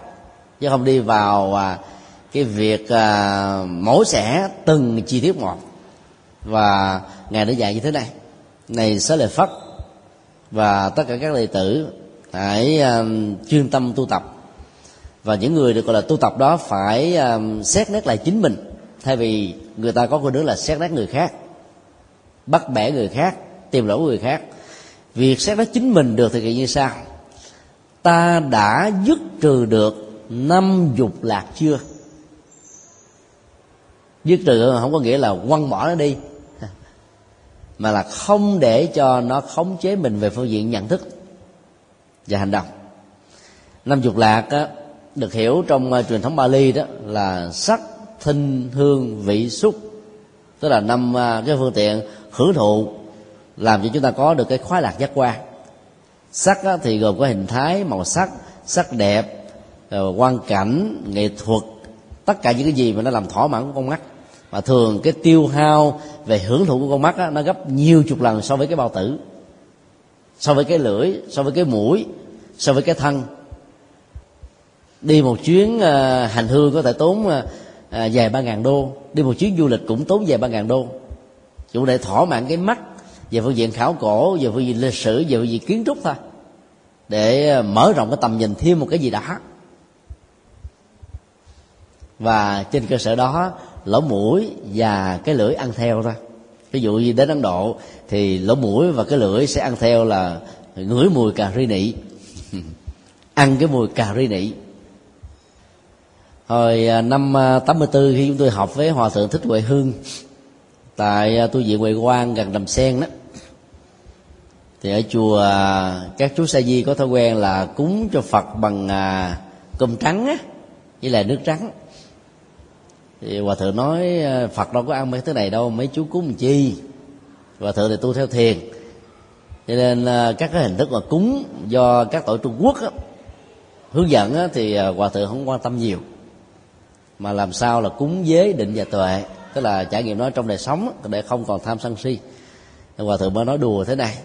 chứ không đi vào à, cái việc à, mổ xẻ từng chi tiết một. Và ngài đã dạy như thế này này xá lợi phất và tất cả các đệ tử hãy um, chuyên tâm tu tập. Và những người được gọi là tu tập đó phải um, xét nét lại chính mình. Thay vì người ta có khuynh hướng là xét nét người khác bắt bẻ người khác tìm lỗi người khác. Việc xét nét chính mình được thực hiện như sau. Ta đã dứt trừ được năm dục lạc chưa? Dứt trừ không có nghĩa là quăng bỏ nó đi mà là không để cho nó khống chế mình về phương diện nhận thức và hành động. Năm dục lạc á, được hiểu trong uh, truyền thống Bali đó là sắc thinh hương vị xúc. Tức là năm uh, cái phương tiện hưởng thụ làm cho chúng ta có được cái khoái lạc giác quan. Sắc á, thì gồm có hình thái màu sắc sắc đẹp ờ, rồi quan cảnh nghệ thuật tất cả những cái gì mà nó làm thỏa mãn của con mắt mà thường cái tiêu hao về hưởng thụ của con mắt đó, nó gấp nhiều chục lần so với cái bao tử so với cái lưỡi so với cái mũi so với cái thân. Đi một chuyến uh, hành hương có thể tốn uh, vài ba ngàn đô. Đi một chuyến du lịch cũng tốn vài ba ngàn đô. Chủ để thỏa mãn cái mắt về phương diện khảo cổ về phương diện lịch sử về phương diện kiến trúc thôi. Để mở rộng cái tầm nhìn thêm một cái gì đó. Và trên cơ sở đó lỗ mũi và cái lưỡi ăn theo thôi. Ví dụ như đến ấn độ thì lỗ mũi và cái lưỡi sẽ ăn theo là ngửi mùi cà ri nị. [LAUGHS] Ăn cái mùi cà ri nị. Hồi à, năm à, 84 khi chúng tôi học với hòa thượng thích huệ hương tại à, tu viện huệ quang gần đầm sen đó, thì ở chùa các chú sa di có thói quen là cúng cho phật bằng cơm trắng á, với là nước trắng thì hòa thượng nói ờ, phật đâu có ăn mấy thứ này đâu mấy chú cúng chi? Hòa thượng thì tu theo thiền. Cho nên ờ, các cái hình thức mà cúng do các tổ trung quốc á, hướng dẫn á, thì ờ, hòa thượng không quan tâm nhiều. Mà làm sao là cúng giới định và tuệ. Tức là trải nghiệm nó trong đời sống để không còn tham sân si. Hòa thượng mới nói đùa thế này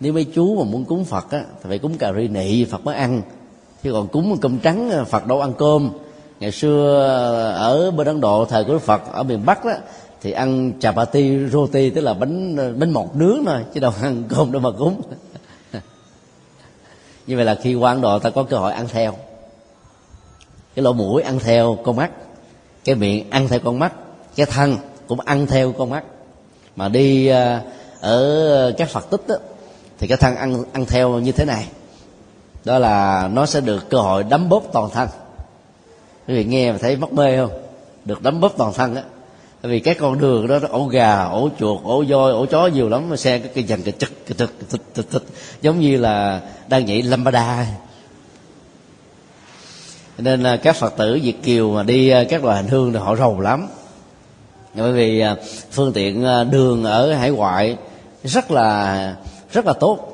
nếu mấy chú mà muốn cúng phật á thì phải cúng cà ri nị phật mới ăn. Chứ còn cúng cơm trắng phật đâu ăn cơm ngày xưa ở bên ấn độ thời của đức phật ở miền bắc đó thì ăn chapati roti tức là bánh bánh mọt nướng thôi chứ đâu ăn cơm đâu mà cúng. [LAUGHS] Như vậy là khi qua ấn độ ta có cơ hội ăn theo. Cái lỗ mũi ăn theo con mắt cái miệng ăn theo con mắt cái thân cũng ăn theo con mắt. Mà đi à, ở các phật tích đó, thì cái thân ăn ăn theo như thế này. Đó là nó sẽ được cơ hội đấm bóp toàn thân quý vị nghe mà thấy mất mê không? Được đấm bóp toàn thân á. Tại vì các con đường đó ổ gà, ổ chuột, ổ voi, ổ chó nhiều lắm mà xe cái dần cái chực cái thực cái chực cái giống như là đang nhảy lambada. Nên là các phật tử việt kiều mà đi à, các đoàn hành hương thì họ rầu lắm. Bởi vì à, phương tiện à, đường ở hải ngoại rất là rất là tốt.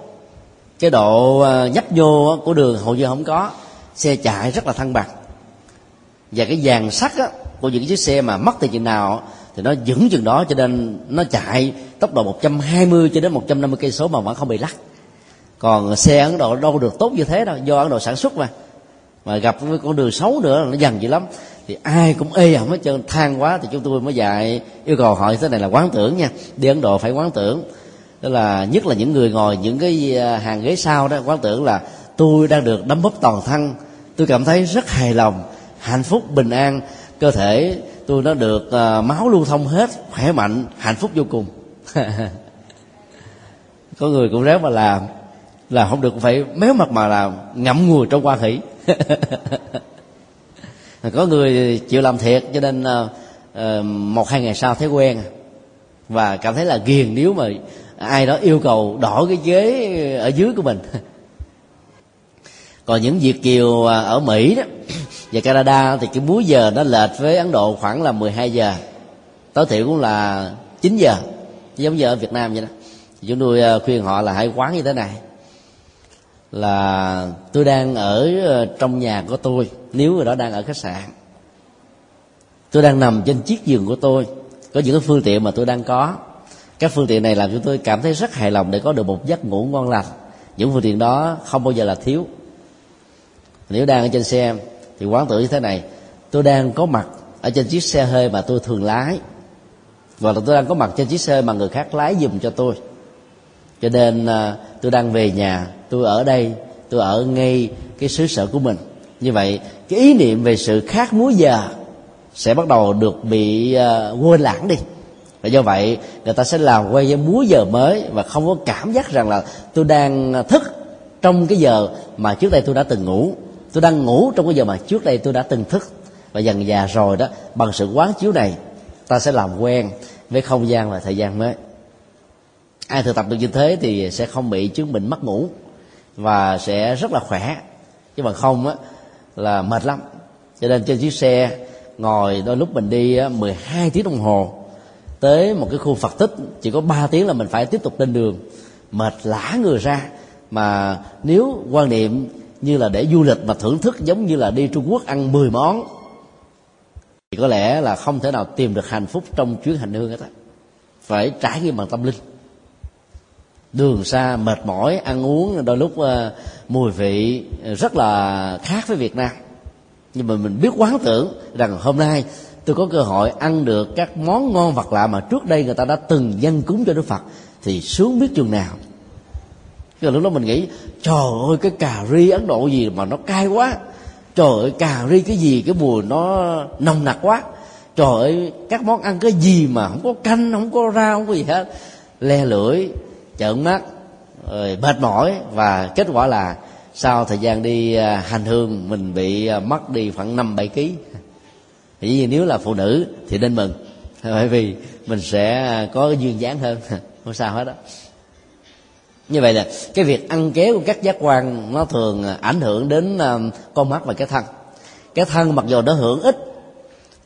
Cái độ nhấp nhô của đường hầu như không có. Xe chạy rất là thăng bằng và cái dàn sắt á, của những chiếc xe mà mất từ chừng nào thì nó vững chừng đó cho nên nó chạy tốc độ 120 cho đến 150 cây số mà vẫn không bị lắc. Còn xe Ấn Độ đâu được tốt như thế đâu do Ấn Độ sản xuất mà. Mà gặp với con đường xấu nữa nó dằn dữ lắm. Thì ai cũng ê ẩm hết trơn than quá thì chúng tôi mới dạy yêu cầu họ thế này là quán tưởng nha đi ấn độ phải quán tưởng. Đó là nhất là những người ngồi những cái à, hàng ghế sau đó quán tưởng là tôi đang được đấm bóp toàn thân tôi cảm thấy rất hài lòng hạnh phúc bình an cơ thể tôi nó được uh, máu lưu thông hết khỏe mạnh hạnh phúc vô cùng. [LAUGHS] Có người cũng ráng mà làm là không được phải méo mặt mà làm ngậm ngùi trong quan [LAUGHS] hỷ có người chịu làm thiệt cho nên uh, một hai ngày sau thấy quen. Và cảm thấy là ghiền nếu mà ai đó yêu cầu đổi cái ghế ở dưới của mình. [LAUGHS] Còn những việc kiều ở mỹ đó và canada thì cái múi giờ nó lệch với ấn độ khoảng là 12 giờ. Tối thiểu cũng là 9 giờ. Giống như ở việt nam vậy đó. Chúng tôi ờ, khuyên họ là hãy quán như thế này. Là tôi đang ở ờ, trong nhà của tôi, nếu người đó đang ở khách sạn, tôi đang nằm trên chiếc giường của tôi, có những cái phương tiện mà tôi đang có. Các phương tiện này làm cho tôi cảm thấy rất hài lòng để có được một giấc ngủ ngon lành. Những phương tiện đó không bao giờ là thiếu. Nếu đang ở trên xe thì quán tưởng như thế này tôi đang có mặt ở trên chiếc xe hơi mà tôi thường lái. Và là tôi đang có mặt trên chiếc xe mà người khác lái dùm cho tôi. Cho nên à, tôi đang về nhà tôi ở đây tôi ở ngay cái xứ sở của mình. Như vậy cái ý niệm về sự khác múi giờ sẽ bắt đầu được bị uh, quên lãng đi. Và do vậy người ta sẽ làm quay với múa giờ mới và không có cảm giác rằng là tôi đang thức trong cái giờ mà trước đây tôi đã từng ngủ tôi đang ngủ trong cái giờ mà trước đây tôi đã từng thức. Và dần già rồi đó, bằng sự quán chiếu này, ta sẽ làm quen với không gian và thời gian mới. Ai thực tập được như thế thì sẽ không bị chứng bệnh mất ngủ và sẽ rất là khỏe. Chứ mà không á, là mệt lắm. Cho nên trên chiếc xe ngồi đôi lúc mình đi 12 tiếng đồng hồ, tới một cái khu Phật tích, chỉ có 3 tiếng là mình phải tiếp tục lên đường. Mệt lã người ra. Mà nếu quan niệm như là để du lịch mà thưởng thức giống như là đi Trung Quốc ăn 10 món. Thì có lẽ là không thể nào tìm được hạnh phúc trong chuyến hành hương hết á phải trải nghiệm bằng tâm linh. Đường xa mệt mỏi ăn uống đôi lúc uh, mùi vị rất là khác với việt nam. Nhưng mà mình biết quán tưởng rằng hôm nay tôi có cơ hội ăn được các món ngon vật lạ mà trước đây người ta đã từng dân cúng cho đức phật. Thì sướng biết chừng nào cái lúc đó mình nghĩ, trời ơi, cái cà ri ấn độ gì mà nó cay quá. Trời ơi, cà ri cái gì, cái mùi nó nồng nặc quá. Trời ơi, các món ăn cái gì mà không có canh, không có rau, không có gì hết. Le lưỡi, trợn mắt, rồi mệt mỏi. Và kết quả là sau thời gian đi à, hành hương, mình bị à, mất đi khoảng năm bảy ký. Thì nếu là phụ nữ thì nên mừng. [LAUGHS] Bởi vì mình sẽ à, có duyên dáng hơn. [LAUGHS] Không sao hết đó như vậy là cái việc ăn ké của các giác quan nó thường à, ảnh hưởng đến à, con mắt và cái thân. Cái thân mặc dù nó hưởng ít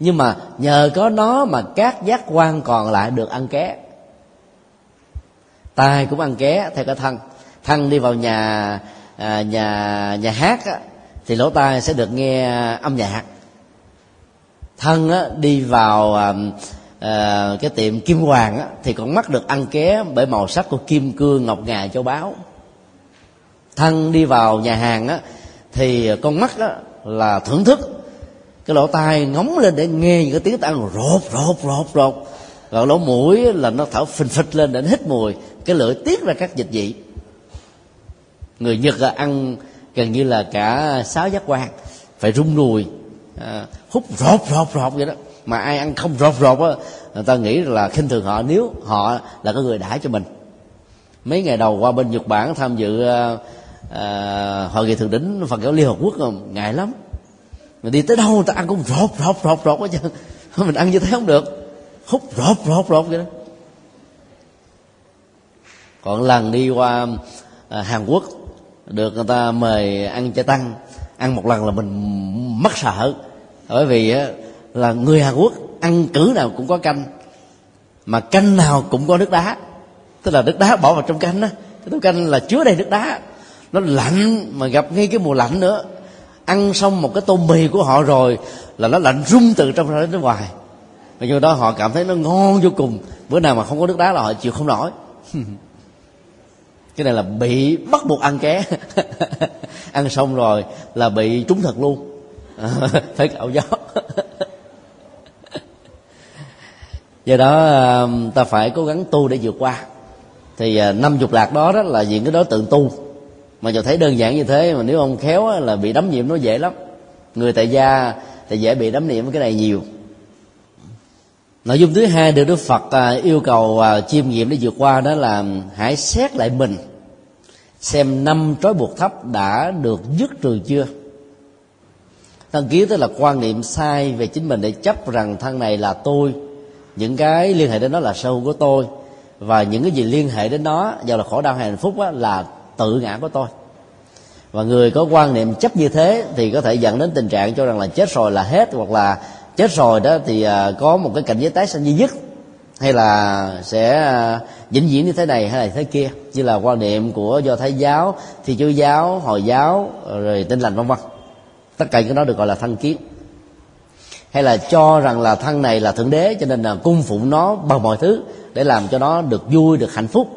nhưng mà nhờ có nó mà các giác quan còn lại được ăn ké. Tai cũng ăn ké theo cái thân. Thân đi vào nhà à, nhà nhà hát á, thì lỗ tai sẽ được nghe âm nhạc. Thân á, đi vào à, à, cái tiệm kim hoàng á, thì con mắt được ăn ké bởi màu sắc của kim cương ngọc ngà châu báu. Thân đi vào nhà hàng á, thì con mắt á, là thưởng thức. Cái lỗ tai ngóng lên để nghe những cái tiếng ăn rột rột rột rột Rồi lỗ mũi là nó thở phình phịch lên để nó hít mùi. Cái lưỡi tiết ra các dịch vị. Người nhật ăn gần như là cả sáu giác quan. Phải rung đùi à, hút rột rột rột vậy đó mà ai ăn không rột rột á người ta nghĩ là khinh thường họ. Nếu họ là cái người đãi cho mình. Mấy ngày đầu qua bên nhật bản tham dự à, à, hội nghị thượng đỉnh phật giáo liên hợp quốc ờ, ngại lắm. Mình đi tới đâu người ta ăn cũng rột rột rột rột hết trơn [LAUGHS] mình ăn như thế không được. Hút rột rột rột vậy đó. Còn lần đi qua à, Hàn Quốc được người ta mời ăn chay tăng. Ăn một lần là mình mất sợ. Bởi vì là người Hàn Quốc ăn cử nào cũng có canh, mà canh nào cũng có nước đá. Tức là nước đá bỏ vào trong canh á cái tô canh là chứa đầy nước đá. Nó lạnh mà gặp ngay cái mùa lạnh nữa. Ăn xong một cái tô mì của họ rồi là nó lạnh rung từ trong ra đến ngoài. Và do đó họ cảm thấy nó ngon vô cùng. Bữa nào mà không có nước đá là họ chịu không nổi. [LAUGHS] Cái này là bị bắt buộc ăn ké. [LAUGHS] Ăn xong rồi là bị trúng thật luôn. [LAUGHS] Phải cạo gió. Do đó ờ, ta phải cố gắng tu để vượt qua. Thì ờ, năm dục lạc đó đó là những cái đối tượng tu. Mà giờ thấy đơn giản như thế, mà nếu ông khéo là bị đấm nhiễm nó dễ lắm. Người tại gia thì dễ bị đấm nhiễm cái này nhiều. Nội dung thứ hai được đức phật ờ, yêu cầu chiêm nghiệm để vượt qua đó là ừ, hãy xét lại mình. Xem năm trói buộc thấp đã được dứt trừ chưa? Thân kiến tức là quan niệm sai về chính mình để chấp rằng thân này là tôi những cái liên hệ đến nó là sở hữu của tôi. Và những cái gì liên hệ đến nó dù là khổ đau hay hạnh phúc á, là tự ngã của tôi. Và người có quan niệm chấp như thế thì có thể dẫn đến tình trạng cho rằng là chết rồi là hết hoặc là chết rồi đó thì à, có một cái cảnh giới tái sanh duy nhất hay là sẽ à, vĩnh viễn như thế này hay là thế kia. Như là quan niệm của do thái giáo thì chúa giáo hồi giáo rồi tinh lành vân vân. Tất cả cái đó được gọi là thân kiến hay là cho rằng là thân này là thượng đế cho nên là cung phụng nó bằng mọi thứ để làm cho nó được vui được hạnh phúc.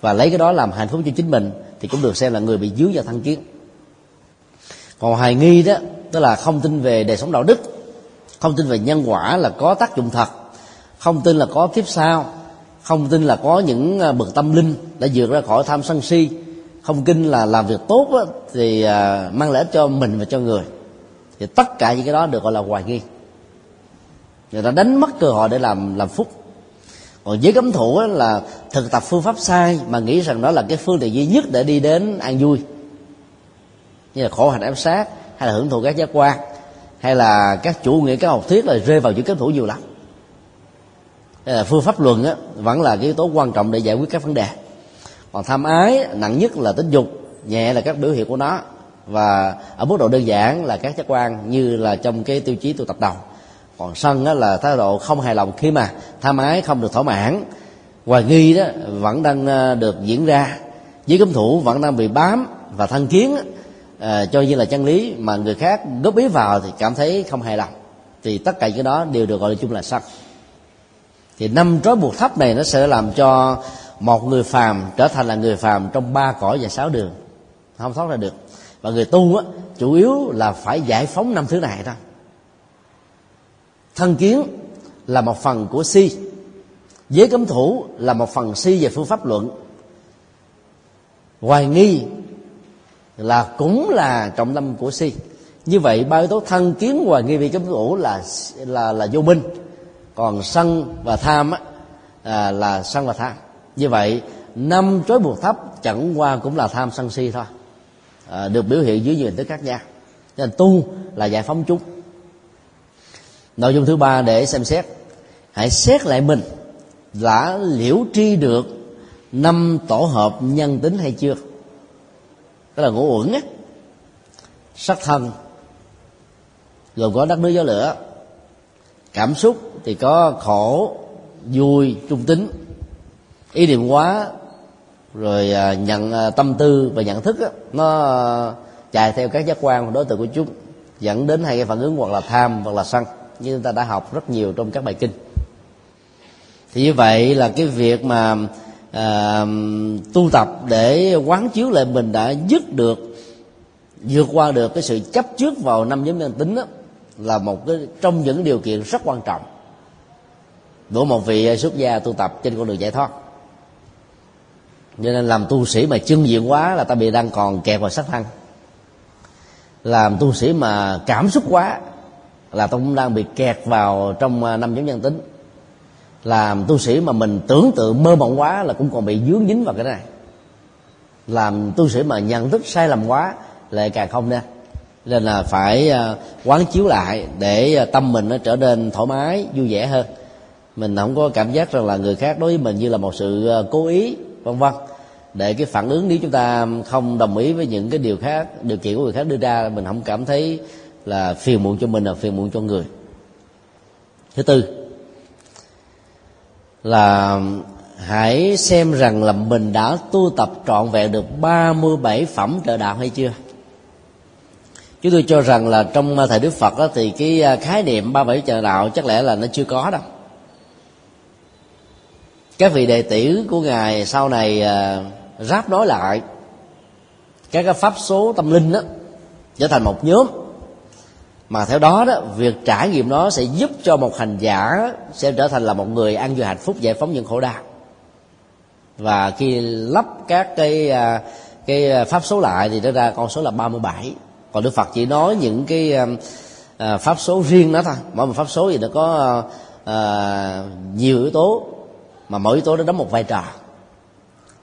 Và lấy cái đó làm hạnh phúc cho chính mình thì cũng được xem là người bị dướng vào thân kiến. Còn hài nghi đó tức là không tin về đời sống đạo đức không tin về nhân quả là có tác dụng thật không tin là có kiếp sau không tin là có những à, bậc tâm linh đã vượt ra khỏi tham sân si không kinh là làm việc tốt đó, thì à, mang lợi ích cho mình và cho người. Thì tất cả những cái đó được gọi là hoài nghi người ta đánh mất cơ hội để làm làm phúc. Còn giới cấm thủ là thực tập phương pháp sai mà nghĩ rằng đó là cái phương tiện duy nhất để đi đến an vui. Như là khổ hạnh ám sát hay là hưởng thụ các giác quan hay là các chủ nghĩa các học thuyết là rơi vào những cấm thủ nhiều lắm. Đây là phương pháp luận á, vẫn là cái yếu tố quan trọng để giải quyết các vấn đề. Còn tham ái nặng nhất là tính dục nhẹ là các biểu hiện của nó. Và ở mức độ đơn giản là các giác quan như là trong cái tiêu chí tu tập đầu còn sân á, là thái độ không hài lòng khi mà tham ái không được thỏa mãn. Hoài nghi đó vẫn đang ờ, được diễn ra. Với cấm thủ vẫn đang bị bám và thân kiến à, cho như là chân lý mà người khác góp ý vào thì cảm thấy không hài lòng. Thì tất cả cái đó đều được gọi là chung là sân. Thì năm trói buộc thấp này nó sẽ làm cho một người phàm trở thành là người phàm trong ba cõi và sáu đường. Không thoát ra được. Và người tu á chủ yếu là phải giải phóng năm thứ này thôi thân kiến là một phần của si. Giới cấm thủ là một phần si về phương pháp luận. Hoài nghi là cũng là trọng tâm của si. Như vậy ba yếu tố thân kiến hoài nghi vì cấm thủ là là là vô minh. Còn sân và tham á, à, là sân và tham. Như vậy năm trói buộc thấp chẳng qua cũng là tham sân si thôi. À, được biểu hiện dưới nhiều hình thức khác nhau. Nên tu là giải phóng chúng nội dung thứ ba để xem xét. Hãy xét lại mình đã liễu tri được năm tổ hợp nhân tính hay chưa? Đó là ngũ uẩn á. Sắc thân gồm có đất nước gió lửa. Cảm xúc thì có khổ vui trung tính. Ý niệm quá rồi à, nhận à, tâm tư và nhận thức đó, nó à, chạy theo các giác quan đối tượng của chúng dẫn đến hai cái phản ứng hoặc là tham hoặc là sân như chúng ta đã học rất nhiều trong các bài kinh. Thì như vậy là cái việc mà à, tu tập để quán chiếu lại mình đã dứt được vượt qua được cái sự chấp trước vào năm nhóm nhân tính đó, là một cái trong những điều kiện rất quan trọng. Của một vị xuất gia tu tập trên con đường giải thoát. Cho nên làm tu sĩ mà chân diện quá là ta bị đang còn kẹt vào sắc thân làm tu sĩ mà cảm xúc quá là tôi cũng đang bị kẹt vào trong à, năm giống nhân tính. Làm tu sĩ mà mình tưởng tượng mơ mộng quá là cũng còn bị dướng dính vào cái này. Làm tu sĩ mà nhận thức sai lầm quá lại càng không nên. Nên là phải à, quán chiếu lại để à, tâm mình nó trở nên thoải mái, vui vẻ hơn. Mình không có cảm giác rằng là người khác đối với mình như là một sự cố ý, vân vân. Để cái phản ứng nếu chúng ta không đồng ý với những cái điều khác, điều kiện của người khác đưa ra, mình không cảm thấy là phiền muộn cho mình là phiền muộn cho người. Thứ tư là hãy xem rằng là mình đã tu tập trọn vẹn được 37 phẩm trợ đạo hay chưa? Chúng tôi cho rằng là trong thời đức phật đó, thì cái à, khái niệm ba bảy trợ đạo chắc lẽ là nó chưa có đâu. Các vị đệ tử của ngài sau này à, ráp nói lại các cái pháp số tâm linh đó trở thành một nhóm mà theo đó đó việc trải nghiệm đó sẽ giúp cho một hành giả sẽ trở thành là một người ăn vừa hạnh phúc giải phóng những khổ đau. Và khi lắp các cái à, cái à, pháp số lại thì nó ra con số là 37 còn Đức Phật chỉ nói những cái à, pháp số riêng đó thôi. Mỗi một pháp số thì nó có à, nhiều yếu tố mà mỗi yếu tố nó đóng một vai trò.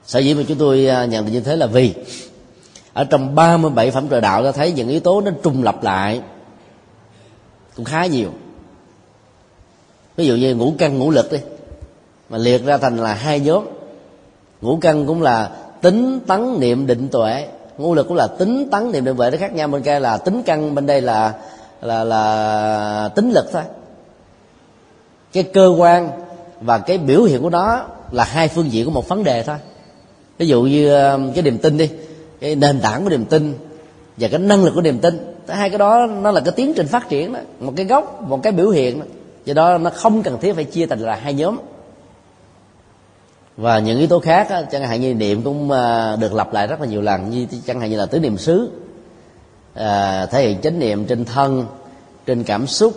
Sở dĩ mà chúng tôi nhận định như thế là vì ở trong 37 phẩm trời đạo ta thấy những yếu tố nó trùng lập lại cũng khá nhiều. Ví dụ như ngũ căn ngũ lực đi, mà liệt ra thành là hai nhóm. Ngũ căn cũng là tính tấn niệm định tuệ, ngũ lực cũng là tính tấn niệm định tuệ, nó khác nhau bên kia là tính căn bên đây là là là tính lực thôi. Cái cơ quan và cái biểu hiện của nó là hai phương diện của một vấn đề thôi. Ví dụ như um, cái niềm tin đi, cái nền tảng của niềm tin và cái năng lực của niềm tin hai cái đó nó là cái tiến trình phát triển đó. Một cái gốc một cái biểu hiện đó. do đó nó không cần thiết phải chia thành là hai nhóm. Và những yếu tố khác đó, chẳng hạn như niệm cũng à, được lặp lại rất là nhiều lần. Như chẳng hạn như là tứ niệm xứ. À, thể hiện chánh niệm trên thân trên cảm xúc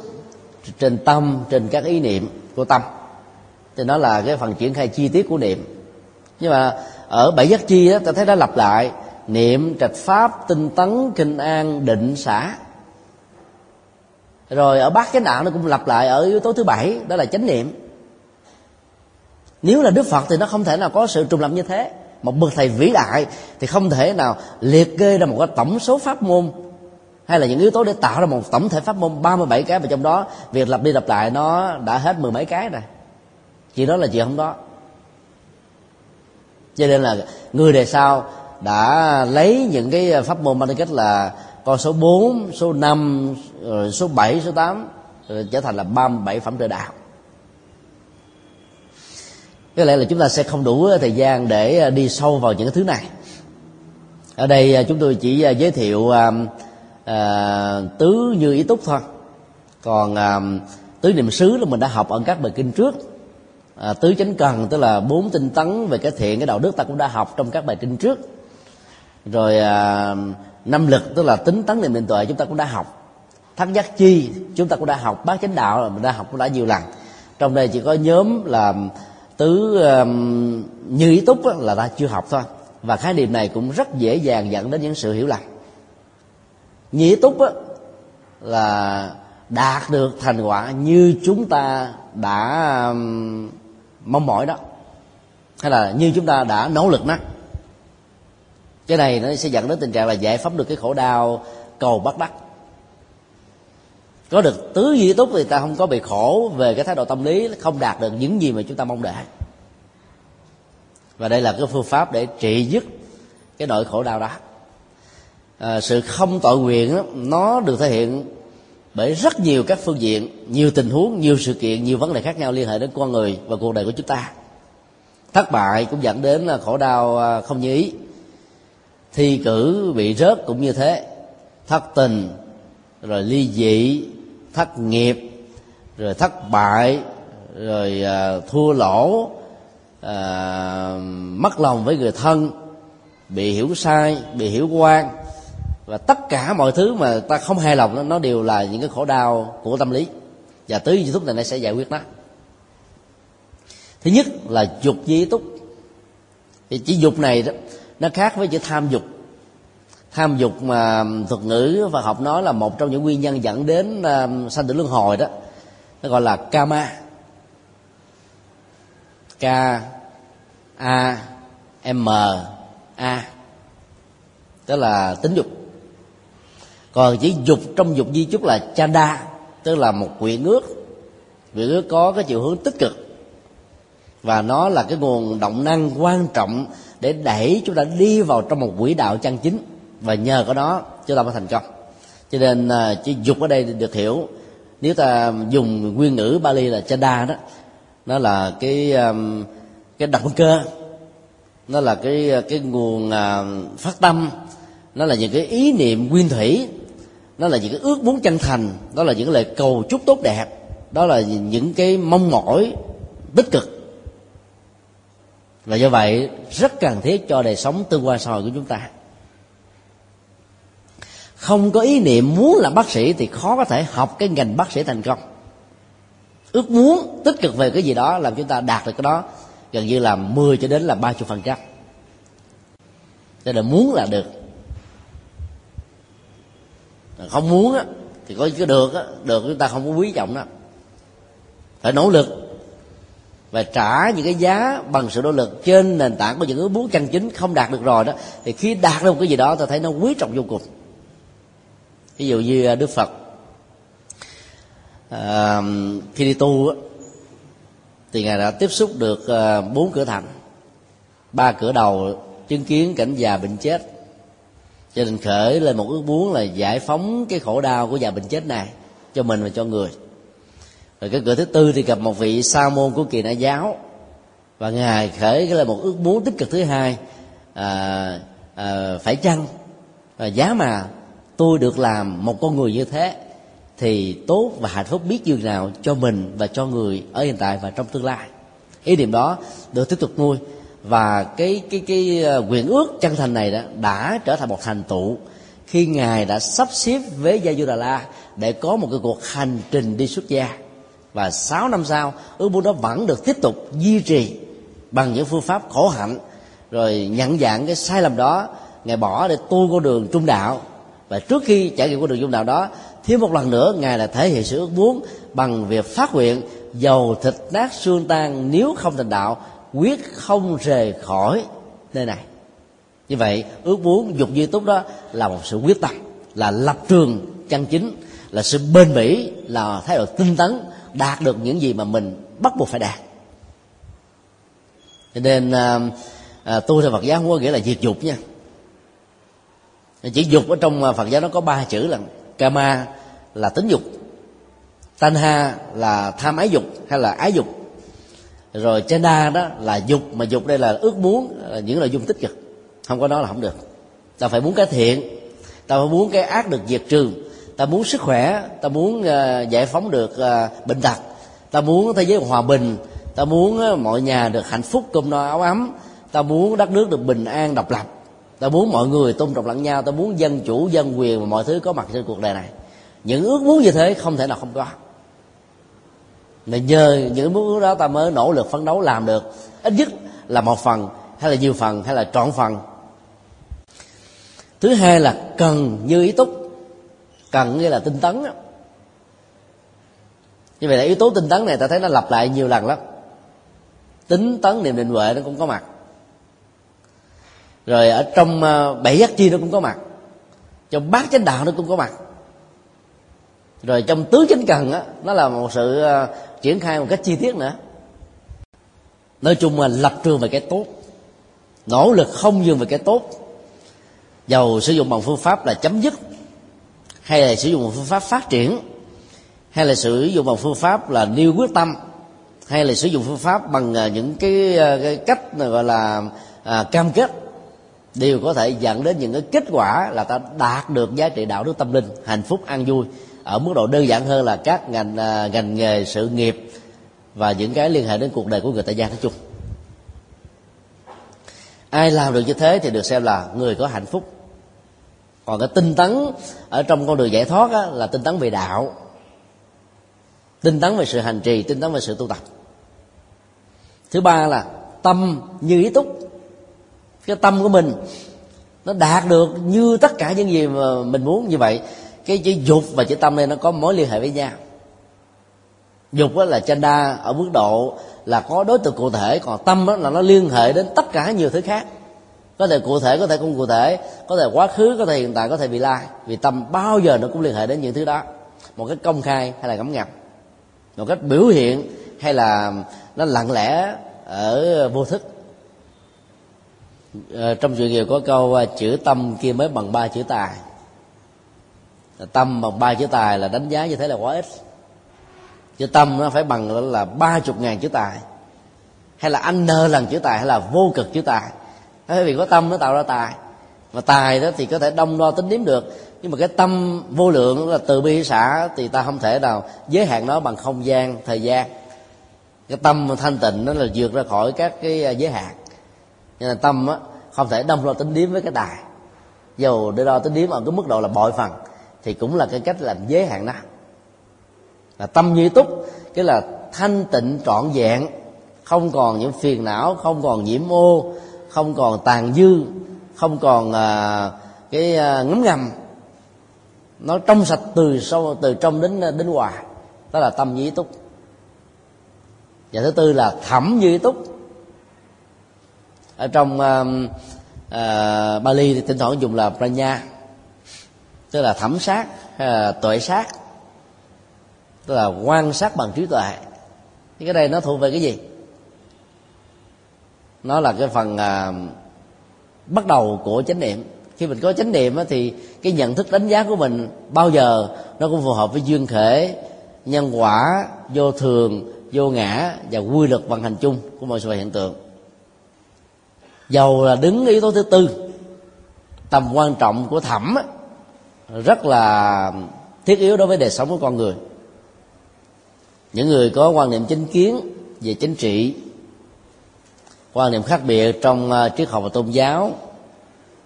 trên tâm trên các ý niệm của tâm. Thì nó là cái phần triển khai chi tiết của niệm. Nhưng mà ở bảy giác chi đó ta thấy nó lặp lại niệm trạch pháp tinh tấn kinh an định xả rồi ở bát chánh đạo nó cũng lặp lại ở yếu tố thứ bảy, đó là chánh niệm. Nếu là đức phật thì nó không thể nào có sự trùng lập như thế. Một bậc thầy vĩ đại thì không thể nào liệt kê ra một cái tổng số pháp môn, hay là những yếu tố để tạo ra một tổng thể pháp môn 37 cái và trong đó việc lặp đi lặp lại nó đã hết mười mấy cái rồi. Chuyện đó là chuyện không đó. Cho nên là người đề sau đã lấy những cái pháp môn mang cách là con số 4, số 5, rồi số 7, số 8 rồi trở thành là 37 phẩm trợ đạo. Có lẽ là chúng ta sẽ không đủ thời gian để đi sâu vào những cái thứ này. Ở đây à, chúng tôi chỉ à, giới thiệu à, à, tứ như ý túc thôi. Còn à, tứ niệm xứ là mình đã học ở các bài kinh trước. À, tứ chánh cần tức là bốn tinh tấn về cái thiện cái đạo đức ta cũng đã học trong các bài kinh trước rồi à, năm lực tức là tính tấn niệm định tuệ chúng ta cũng đã học. Thắc giác chi chúng ta cũng đã học. Bát chánh đạo là mình đã học cũng đã nhiều lần. Trong đây chỉ có nhóm là tứ um, như ý túc là ta chưa học thôi. Và khái niệm này cũng rất dễ dàng dẫn đến những sự hiểu lầm. Như ý túc là đạt được thành quả như chúng ta đã um, mong mỏi đó. Hay là như chúng ta đã nỗ lực đó cái này nó sẽ dẫn đến tình trạng là giải phóng được cái khổ đau cầu bắt đắc có được tứ duy túc thì ta không có bị khổ về cái thái độ tâm lý không đạt được những gì mà chúng ta mong đợi. Và đây là cái phương pháp để trị dứt cái nỗi khổ đau đó. À, sự không tội nguyện đó, nó được thể hiện bởi rất nhiều các phương diện nhiều tình huống nhiều sự kiện nhiều vấn đề khác nhau liên hệ đến con người và cuộc đời của chúng ta. Thất bại cũng dẫn đến khổ đau à, không như ý thi cử bị rớt cũng như thế. Thất tình rồi ly dị thất nghiệp rồi thất bại rồi à, thua lỗ à, mất lòng với người thân bị hiểu sai bị hiểu quan. Và tất cả mọi thứ mà ta không hài lòng nó, nó đều là những cái khổ đau của tâm lý. Và tứ di túc này nó sẽ giải quyết nó. Thứ nhất là dục di túc. Thì chỉ dục này đó nó khác với chữ tham dục. Tham dục mà thuật ngữ và học nói là một trong những nguyên nhân dẫn đến uh, sanh tử luân hồi đó. Nó gọi là kama k a m a. Tức là tính dục. Còn chỉ dục trong dục di chúc là chanda tức là một quyện ước. Quyện ước có cái chiều hướng tích cực. Và nó là cái nguồn động năng quan trọng để đẩy chúng ta đi vào trong một quỹ đạo chân chính. Và nhờ có đó, chúng ta mới thành công. Cho nên à, chỉ chữ dục ở đây được hiểu, nếu ta dùng nguyên ngữ Bali là chanda đó, nó là cái cái động cơ, nó là cái à, cái nguồn à, phát tâm, nó là những cái ý niệm nguyên thủy, nó là những cái ước muốn chân thành, đó là những lời cầu chúc tốt đẹp, đó là những cái mong mỏi tích cực và do vậy, rất cần thiết cho đời sống tương quan xã hội của chúng ta. Không có ý niệm muốn làm bác sĩ thì khó có thể học cái ngành bác sĩ thành công. Ước muốn tích cực về cái gì đó làm chúng ta đạt được cái đó, gần như là 10 cho đến là 30 phần trăm. Cho nên muốn là được. Không muốn á, thì có cái được á, được chúng ta không có quý trọng đó. Phải nỗ lực và trả những cái giá bằng sự nỗ lực trên nền tảng của những ước muốn chân chính không đạt được rồi đó thì khi đạt được một cái gì đó ta thấy nó quý trọng vô cùng. Ví dụ như à, đức phật à, khi đi tu thì ngài đã tiếp xúc được à, bốn cửa thành ba cửa đầu chứng kiến cảnh già bệnh chết. Cho nên khởi lên một ước muốn là giải phóng cái khổ đau của già bệnh chết này cho mình và cho người rồi cái cửa thứ tư thì gặp một vị sa môn của kỳ na giáo. Và ngài khởi cái là một ước muốn tích cực thứ hai à, à, phải chăng? À, giá mà tôi được làm một con người như thế thì tốt và hạnh phúc biết như nào cho mình và cho người ở hiện tại và trong tương lai. Ý niệm đó được tiếp tục nuôi. Và cái cái cái quyền nguyện ước chân thành này đó đã trở thành một thành tựu khi ngài đã sắp xếp với gia du đà la để có một cái cuộc hành trình đi xuất gia và 6 năm sau, ước muốn đó vẫn được tiếp tục duy trì bằng những phương pháp khổ hạnh, rồi nhận dạng cái sai lầm đó, ngài bỏ để tu con đường trung đạo. Và trước khi trải nghiệm con đường trung đạo đó, thêm một lần nữa, ngài là thể hiện sự ước muốn bằng việc phát nguyện, dầu thịt nát xương tan, nếu không thành đạo, quyết không rời khỏi nơi này. Như vậy, ước muốn dục duy túc đó là một sự quyết tâm, là lập trường chân chính, là sự bền bỉ, là thái độ tinh tấn đạt được những gì mà mình bắt buộc phải đạt. Cho nên à, à, tu theo Phật giáo không có nghĩa là diệt dục nha. Chỉ dục ở trong à, Phật giáo nó có ba chữ là kama là tính dục tanha là tham ái dục hay là ái dục. Rồi chena đó là dục mà dục đây là ước muốn là những nội dung tích cực. Không có đó là không được. Ta phải muốn cái thiện ta phải muốn cái ác được diệt trừ ta muốn sức khỏe ta muốn uh, giải phóng được uh, bệnh tật. Ta muốn thế giới hòa bình. Ta muốn uh, mọi nhà được hạnh phúc cơm no áo ấm. Ta muốn đất nước được bình an độc lập. Ta muốn mọi người tôn trọng lẫn nhau. Ta muốn dân chủ dân quyền và mọi thứ có mặt trên cuộc đời này. Những ước muốn như thế không thể nào không có. Mà nhờ những ước muốn đó ta mới nỗ lực phấn đấu làm được. Ít nhất là một phần hay là nhiều phần hay là trọn phần. Thứ hai là cần như ý túc cần nghĩa là tinh tấn như vậy là yếu tố tinh tấn này ta thấy nó lặp lại nhiều lần lắm. Tính tấn niệm định huệ nó cũng có mặt. Rồi ở trong ờ, bảy giác chi nó cũng có mặt. Trong bát chánh đạo nó cũng có mặt. Rồi trong tứ chánh cần á, nó là một sự ờ, triển khai một cách chi tiết nữa. Nói chung là lập trường về cái tốt. Nỗ lực không dừng về cái tốt. Dầu sử dụng bằng phương pháp là chấm dứt hay là sử dụng một phương pháp phát triển hay là sử dụng một phương pháp là nêu quyết tâm hay là sử dụng phương pháp bằng à, những cái, à, cái cách gọi là à, cam kết đều có thể dẫn đến những cái kết quả là ta đạt được giá trị đạo đức tâm linh hạnh phúc an vui ở mức độ đơn giản hơn là các ngành à, ngành nghề sự nghiệp và những cái liên hệ đến cuộc đời của người tại gia nói chung. Ai làm được như thế thì được xem là người có hạnh phúc còn cái tinh tấn ở trong con đường giải thoát á, là tinh tấn về đạo tinh tấn về sự hành trì tinh tấn về sự tu tập. Thứ ba là tâm như ý túc. Cái tâm của mình nó đạt được như tất cả những gì mà mình muốn như vậy. Cái chữ dục và chữ tâm này nó có mối liên hệ với nhau. Dục là chanda ở mức độ là có đối tượng cụ thể còn tâm đó là nó liên hệ đến tất cả nhiều thứ khác có thể cụ thể có thể không cụ thể. Có thể quá khứ có thể hiện tại có thể bị lai. Vì tâm bao giờ nó cũng liên hệ đến những thứ đó. Một cách công khai hay là ngấm ngầm. Một cách biểu hiện hay là nó lặng lẽ ở vô thức. Ờ, trong chuyện nhiều có câu à, chữ tâm kia mới bằng ba chữ tài. Tâm bằng ba chữ tài là đánh giá như thế là quá ít. Chữ tâm nó phải bằng là ba chục ngàn chữ tài. Hay là anh nơ lần chữ tài hay là vô cực chữ tài bởi vì có tâm nó tạo ra tài. Mà tài đó thì có thể đông đo tính điểm được. Nhưng mà cái tâm vô lượng là từ bi xã thì ta không thể nào giới hạn nó bằng không gian thời gian. Cái tâm thanh tịnh nó là vượt ra khỏi các cái à, giới hạn. Nên là tâm á, không thể đông đo tính điểm với cái tài. Dù để đo tính điểm ở cái mức độ là bội phần thì cũng là cái cách làm giới hạn đó là tâm như túc cái là thanh tịnh trọn vẹn không còn những phiền não không còn nhiễm ô không còn tàn dư không còn à, cái à, ngấm ngầm. Nó trong sạch từ sâu từ trong đến à, đến ngoài đó là tâm như túc. Và thứ tư là thẩm như túc. Ở trong à, à, Bali thì thỉnh thoảng dùng là pranya. Tức là thẩm sát à, tuệ sát. Tức là quan sát bằng trí tuệ. Thì cái đây nó thuộc về cái gì? Nó là cái phần à, bắt đầu của chánh niệm. Khi mình có chánh niệm á, thì cái nhận thức đánh giá của mình bao giờ nó cũng phù hợp với duyên khể nhân quả vô thường vô ngã và quy luật vận hành chung của mọi sự hiện tượng. Dầu là đứng yếu tố thứ tư tầm quan trọng của thẩm á, rất là thiết yếu đối với đời sống của con người. Những người có quan niệm chính kiến về chính trị quan niệm khác biệt trong à, triết học và tôn giáo,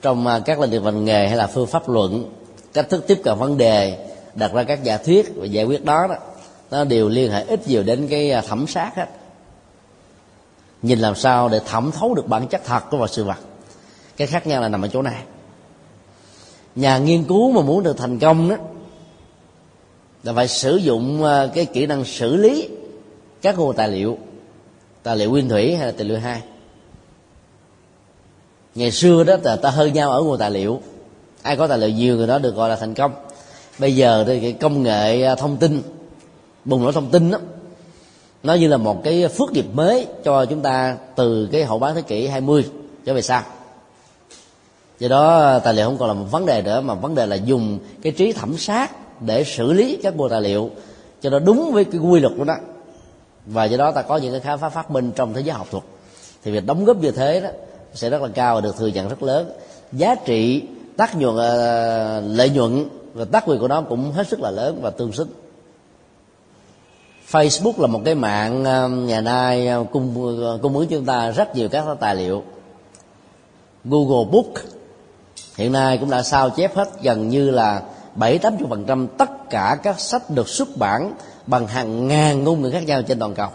trong à, các lĩnh vực ngành nghề hay là phương pháp luận, cách thức tiếp cận vấn đề, đặt ra các giả thuyết và giải quyết đó đó, nó đều liên hệ ít nhiều đến cái à, thẩm sát hết. Nhìn làm sao để thẩm thấu được bản chất thật của sự vật. Cái khác nhau là nằm ở chỗ này. Nhà nghiên cứu mà muốn được thành công đó, là phải sử dụng cái kỹ năng xử lý các nguồn tài liệu tài liệu nguyên thủy hay là tài liệu hai ngày xưa đó ta, ta hơn nhau ở nguồn tài liệu. Ai có tài liệu nhiều người đó được gọi là thành công. Bây giờ thì cái công nghệ à, thông tin bùng nổ thông tin đó nó như là một cái phước nghiệp mới cho chúng ta từ cái hậu bán thế kỷ 20 trở về sau. Do đó à, tài liệu không còn là một vấn đề nữa mà vấn đề là dùng cái trí thẩm sát để xử lý các nguồn tài liệu cho nó đúng với cái quy luật của nó. Và do đó ta có những cái khám phá phát minh trong thế giới học thuật. Thì việc đóng góp như thế đó sẽ rất là cao và được thừa nhận rất lớn. Giá trị tác nhuận ờ, lợi nhuận và tác quyền của nó cũng hết sức là lớn và tương xứng. Facebook là một cái mạng ờ, ngày nay ờ, cung cung ứng cho chúng ta rất nhiều các tài liệu. Google Book hiện nay cũng đã sao chép hết gần như là bảy tám phần trăm tất cả các sách được xuất bản bằng hàng ngàn ngôn ngữ khác nhau trên toàn cầu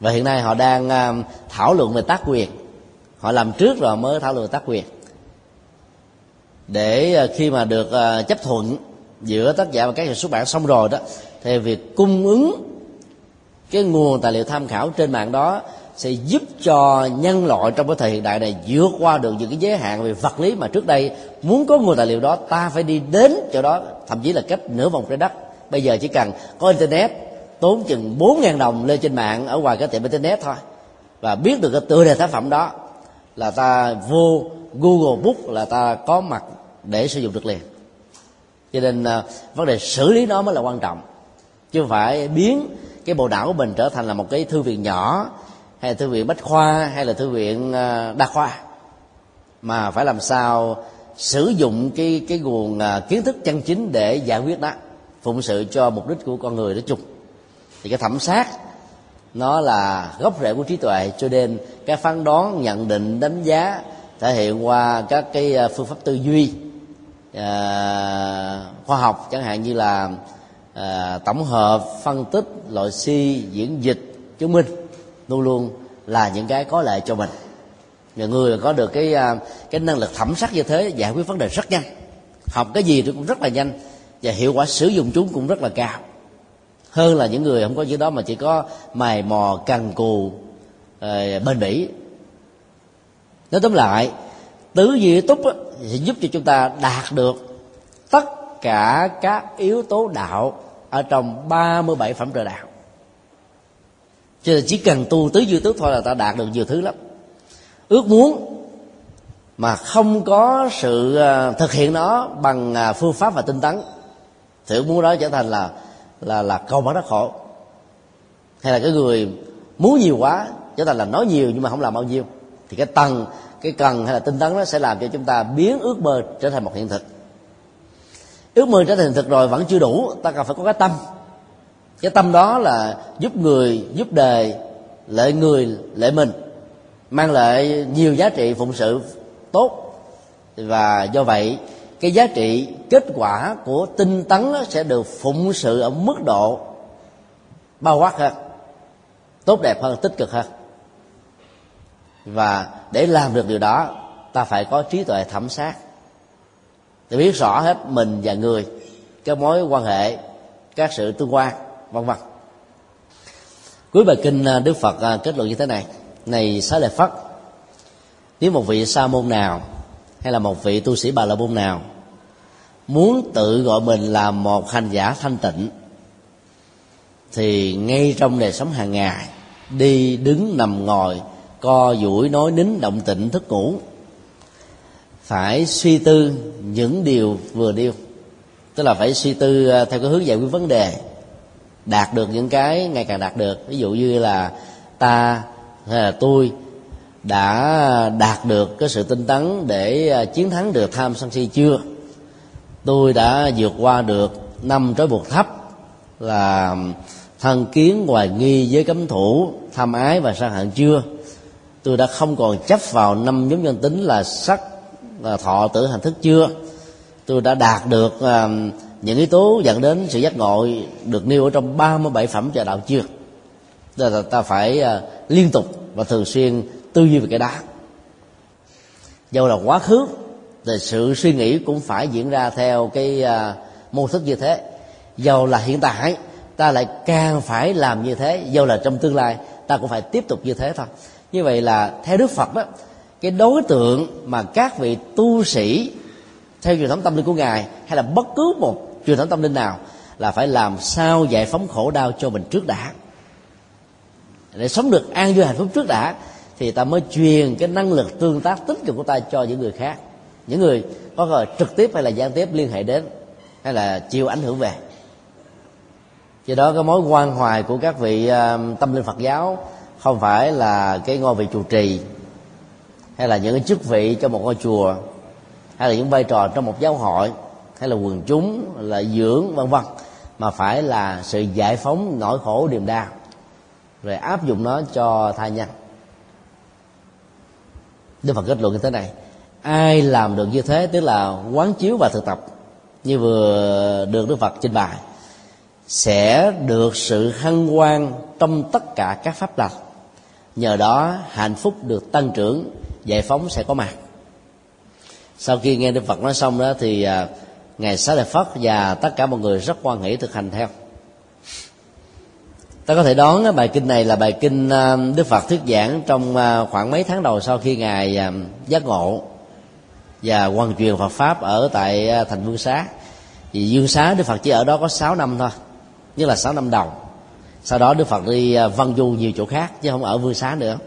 và hiện nay họ đang à, thảo luận về tác quyền. Họ làm trước rồi mới thảo luận về tác quyền. Để uh, khi mà được uh, chấp thuận giữa tác giả và các nhà xuất bản xong rồi đó thì việc cung ứng cái nguồn tài liệu tham khảo trên mạng đó sẽ giúp cho nhân loại trong cái thời hiện đại này vượt qua được những cái giới hạn về vật lý mà trước đây muốn có nguồn tài liệu đó ta phải đi đến chỗ đó thậm chí là cách nửa vòng trái đất. Bây giờ chỉ cần có internet tốn chừng bốn ngàn đồng lên trên mạng ở ngoài cái tiệm internet thôi. Và biết được cái tựa đề tác phẩm đó là ta vô google book là ta có mặt để sử dụng được liền. Cho nên à, vấn đề xử lý nó mới là quan trọng. Chứ không phải biến cái bộ não của mình trở thành là một cái thư viện nhỏ, hay là thư viện bách khoa, hay là thư viện à, đa khoa. Mà phải làm sao sử dụng cái cái nguồn à, kiến thức chân chính để giải quyết đó phụng sự cho mục đích của con người nói chung thì cái thẩm sát nó là gốc rễ của trí tuệ cho nên cái phán đoán nhận định đánh giá thể hiện qua các cái à, phương pháp tư duy à, khoa học chẳng hạn như là à, tổng hợp phân tích loại suy diễn dịch chứng minh luôn luôn là những cái có lợi cho mình. Người người có được cái à, cái năng lực thẩm sắc như thế giải quyết vấn đề rất nhanh. Học cái gì cũng rất là nhanh và hiệu quả sử dụng chúng cũng rất là cao hơn là những người không có chữ đó mà chỉ có mài mò, cằn cù ờ, bền bỉ. Nói tóm lại, tứ duy túc sẽ giúp cho chúng ta đạt được tất cả các yếu tố đạo ở trong 37 phẩm trời đạo. Cho nên chỉ cần tu tứ duy túc thôi là ta đạt được nhiều thứ lắm. Ước muốn mà không có sự ờ, thực hiện nó bằng ờ, phương pháp và tinh tấn, thì ước muốn đó trở thành là là là câu bắt rất khổ. Hay là cái người muốn nhiều quá trở thành là nói nhiều nhưng mà không làm bao nhiêu, thì cái tầng, cái cần hay là tinh tấn nó sẽ làm cho chúng ta biến ước mơ trở thành một hiện thực. Ước mơ trở thành hiện thực rồi vẫn chưa đủ, ta cần phải có cái tâm. Cái tâm đó là giúp người, giúp đời lợi người, lợi mình, mang lại nhiều giá trị phụng sự tốt. Và do vậy cái giá trị kết quả của tinh tấn sẽ được phụng sự ở mức độ bao quát hơn, tốt đẹp hơn, tích cực hơn. Và để làm được điều đó, ta phải có trí tuệ thẩm sát. Để biết rõ hết mình và người các mối quan hệ, các sự tương quan, vân vân. Cuối bài kinh à, đức phật à, kết luận như thế này. Này xá lợi phất, nếu một vị sa môn nào hay là một vị tu sĩ bà la môn nào muốn tự gọi mình là một hành giả thanh tịnh, thì ngay trong đời sống hàng ngày, đi đứng nằm ngồi, co duỗi, nói nín động tịnh thức ngủ, phải suy tư những điều vừa điêu tức là phải suy tư à, theo cái hướng giải quyết vấn đề, đạt được những cái, ngày càng đạt được. Ví dụ như là ta hay là tôi đã đạt được cái sự tinh tấn để à, chiến thắng được tham sân si chưa? Tôi đã vượt qua được năm trói buộc thấp là thân kiến hoài nghi với cấm thủ tham ái và sang hận chưa? Tôi đã không còn chấp vào năm nhóm nhân tính là sắc là thọ tử hành thức chưa? Tôi đã đạt được uh, những yếu tố dẫn đến sự giác ngộ được nêu ở trong 37 phẩm trợ đạo chưa? Tức là ta phải uh, liên tục và thường xuyên tư duy về cái đó. Dầu là quá khứ thì sự suy nghĩ cũng phải diễn ra theo cái uh, mô thức như thế. Dầu là hiện tại ta lại càng phải làm như thế. Dầu là trong tương lai ta cũng phải tiếp tục như thế thôi. Như vậy là theo đức phật đó cái đối tượng mà các vị tu sĩ theo truyền thống tâm linh của ngài hay là bất cứ một truyền thống tâm linh nào là phải làm sao giải phóng khổ đau cho mình trước đã. Để sống được an vui hạnh phúc trước đã thì ta mới truyền cái năng lực tương tác tích cực của ta cho những người khác. Những người có thể trực tiếp hay là gián tiếp liên hệ đến, hay là chịu ảnh hưởng về. Do đó cái mối quan hoài của các vị à, tâm linh phật giáo không phải là cái ngôi vị trụ trì, hay là những cái chức vị trong một ngôi chùa, hay là những vai trò trong một giáo hội, hay là quần chúng, là dưỡng, vân vân, mà phải là sự giải phóng nỗi khổ niềm đau, rồi áp dụng nó cho tha nhân. Đức Phật kết luận như thế này. Ai làm được như thế, tức là quán chiếu và thực tập, như vừa được Đức Phật trình bày, sẽ được sự hân hoan trong tất cả các pháp lành. Nhờ đó, hạnh phúc được tăng trưởng, giải phóng sẽ có mặt. Sau khi nghe đức phật nói xong đó, thì à, ngài xá lợi phất và tất cả mọi người rất quan hỷ thực hành theo ta có thể đoán ờ, bài kinh này là bài kinh ờ, đức phật thuyết giảng trong ờ, khoảng mấy tháng đầu sau khi ngài giác ngộ và hoàn truyền phật pháp ở tại thành vương xá. Vì dương xá đức phật chỉ ở đó có 6 năm thôi như là 6 năm đầu. Sau đó đức phật đi văn du nhiều chỗ khác chứ không ở vương xá nữa.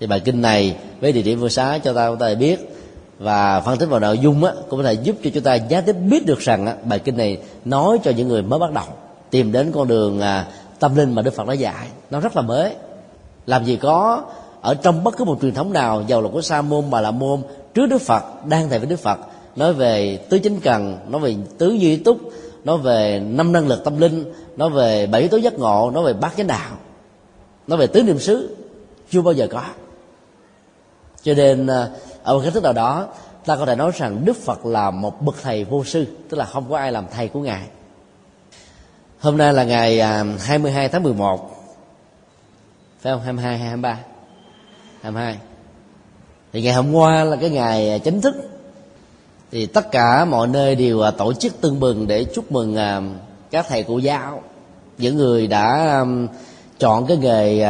Thì bài kinh này với địa điểm vương xá cho ta có thể biết và phân tích vào nội dung á, cũng có thể giúp cho chúng ta giá tiếp biết được rằng á, bài kinh này nói cho những người mới bắt đầu tìm đến con đường à, tâm linh mà đức phật đã dạy. Nó rất là mới làm gì có ở trong bất cứ một truyền thống nào giàu là của sa môn mà là môn, trước đức phật, đang thầy với đức phật, nói về tứ chính cần, nói về tứ duy túc, nói về năm năng lực tâm linh, nói về bảy tố giác ngộ, nói về bát chánh đạo, nói về tứ niệm xứ, chưa bao giờ có. Cho nên à, ở một cái thức nào đó, ta có thể nói rằng đức phật là một bậc thầy vô sư, tức là không có ai làm thầy của ngài hôm nay là ngày à, 22 tháng 11 phải không? 22 hay 23 22 thì ngày hôm qua là cái ngày à, chính thức. Thì tất cả mọi nơi đều à, tổ chức tưng bừng để chúc mừng các thầy cô giáo, những người đã chọn cái nghề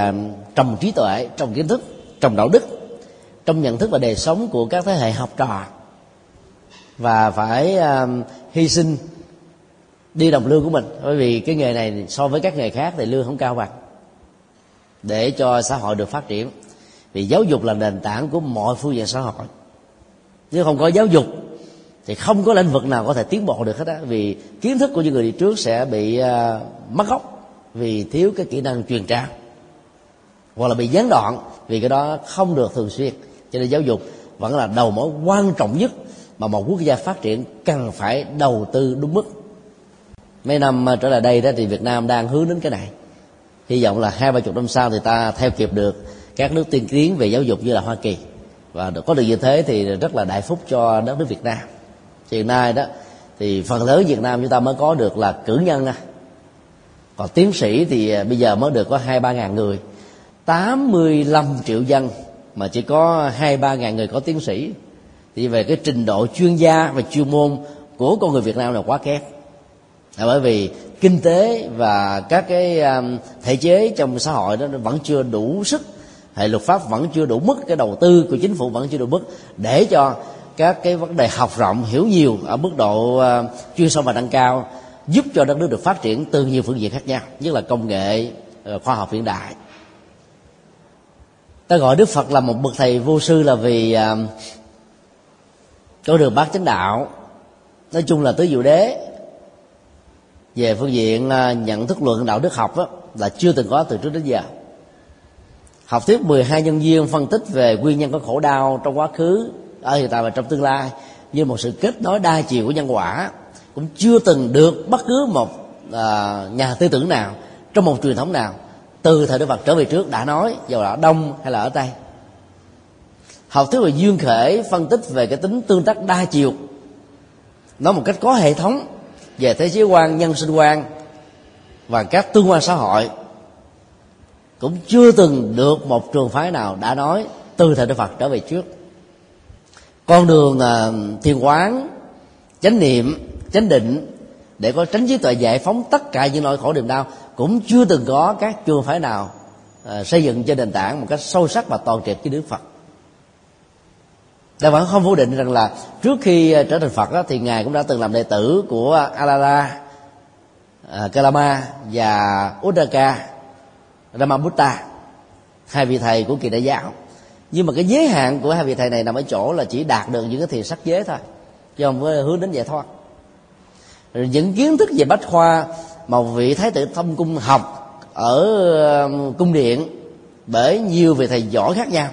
trồng trí tuệ, trồng kiến thức, trồng đạo đức, trong nhận thức và đời sống của các thế hệ học trò. Và phải hy sinh đi đồng lương của mình. Bởi vì cái nghề này so với các nghề khác thì lương không cao bằng. Để cho xã hội được phát triển. Vì giáo dục là nền tảng của mọi phương diện xã hội. Nếu không có giáo dục thì không có lĩnh vực nào có thể tiến bộ được hết á. Vì kiến thức của những người đi trước sẽ bị uh, mất gốc vì thiếu cái kỹ năng truyền trao hoặc là bị gián đoạn vì cái đó không được thường xuyên. Cho nên giáo dục vẫn là đầu mối quan trọng nhất mà một quốc gia phát triển cần phải đầu tư đúng mức mấy năm ờ, trở lại đây đó thì Việt Nam đang hướng đến cái này. Hy vọng là hai ba chục năm sau thì ta theo kịp được các nước tiên tiến về giáo dục như là Hoa Kỳ. Và có được như thế thì rất là đại phúc cho đất nước Việt Nam. Hiện nay đó, thì phần lớn Việt Nam chúng ta mới có được là cử nhân à còn tiến sĩ thì ờ, bây giờ mới được có hai ba ngàn người. 85 triệu dân mà chỉ có hai ba ngàn người có tiến sĩ. Thì về cái trình độ chuyên gia và chuyên môn của con người Việt Nam là quá kém là bởi vì kinh tế và các cái um, thể chế trong xã hội đó vẫn chưa đủ sức. Hệ luật pháp vẫn chưa đủ mức, cái đầu tư của chính phủ vẫn chưa đủ mức để cho các cái vấn đề học rộng, hiểu nhiều ở mức độ uh, chuyên sâu và nâng cao, giúp cho đất nước được phát triển từ nhiều phương diện khác nhau, nhất là công nghệ ờ, khoa học hiện đại. Ta gọi đức phật là một bậc thầy vô sư là vì um, có đường bát chánh đạo. Nói chung là tứ diệu đế về phương diện à, nhận thức luận đạo đức học đó, là chưa từng có từ trước đến giờ. Học thuyết 12 nhân viên phân tích về nguyên nhân của khổ đau trong quá khứ ở hiện tại và trong tương lai như một sự kết nối đa chiều của nhân quả cũng chưa từng được bất cứ một à, nhà tư tưởng nào trong một truyền thống nào từ thời Đức Phật trở về trước đã nói dù là ở Đông hay là ở Tây. Học thuyết về duyên khể phân tích về cái tính tương tác đa chiều nói một cách có hệ thống về thế giới quan nhân sinh quan và các tương quan xã hội cũng chưa từng được một trường phái nào đã nói từ thời Đức Phật trở về trước. Con đường uh, thiền quán chánh niệm chánh định để có tránh trí tuệ giải phóng tất cả những nỗi khổ niềm đau cũng chưa từng có các trường phái nào uh, xây dựng trên nền tảng một cách sâu sắc và toàn triệt với Đức Phật ta vẫn không phủ định rằng là trước khi ờ, trở thành phật đó, thì ngài cũng đã từng làm đệ tử của Alala, ờ, kalama và uddaka ramabutta hai vị thầy của kỳ đại giáo. Nhưng mà cái giới hạn của hai vị thầy này nằm ở chỗ là chỉ đạt được những cái thiền sắc giới thôi chứ không có hướng đến giải thoát. Rồi những kiến thức về bách khoa mà vị thái tử thông cung học ở cung điện bởi nhiều vị thầy giỏi khác nhau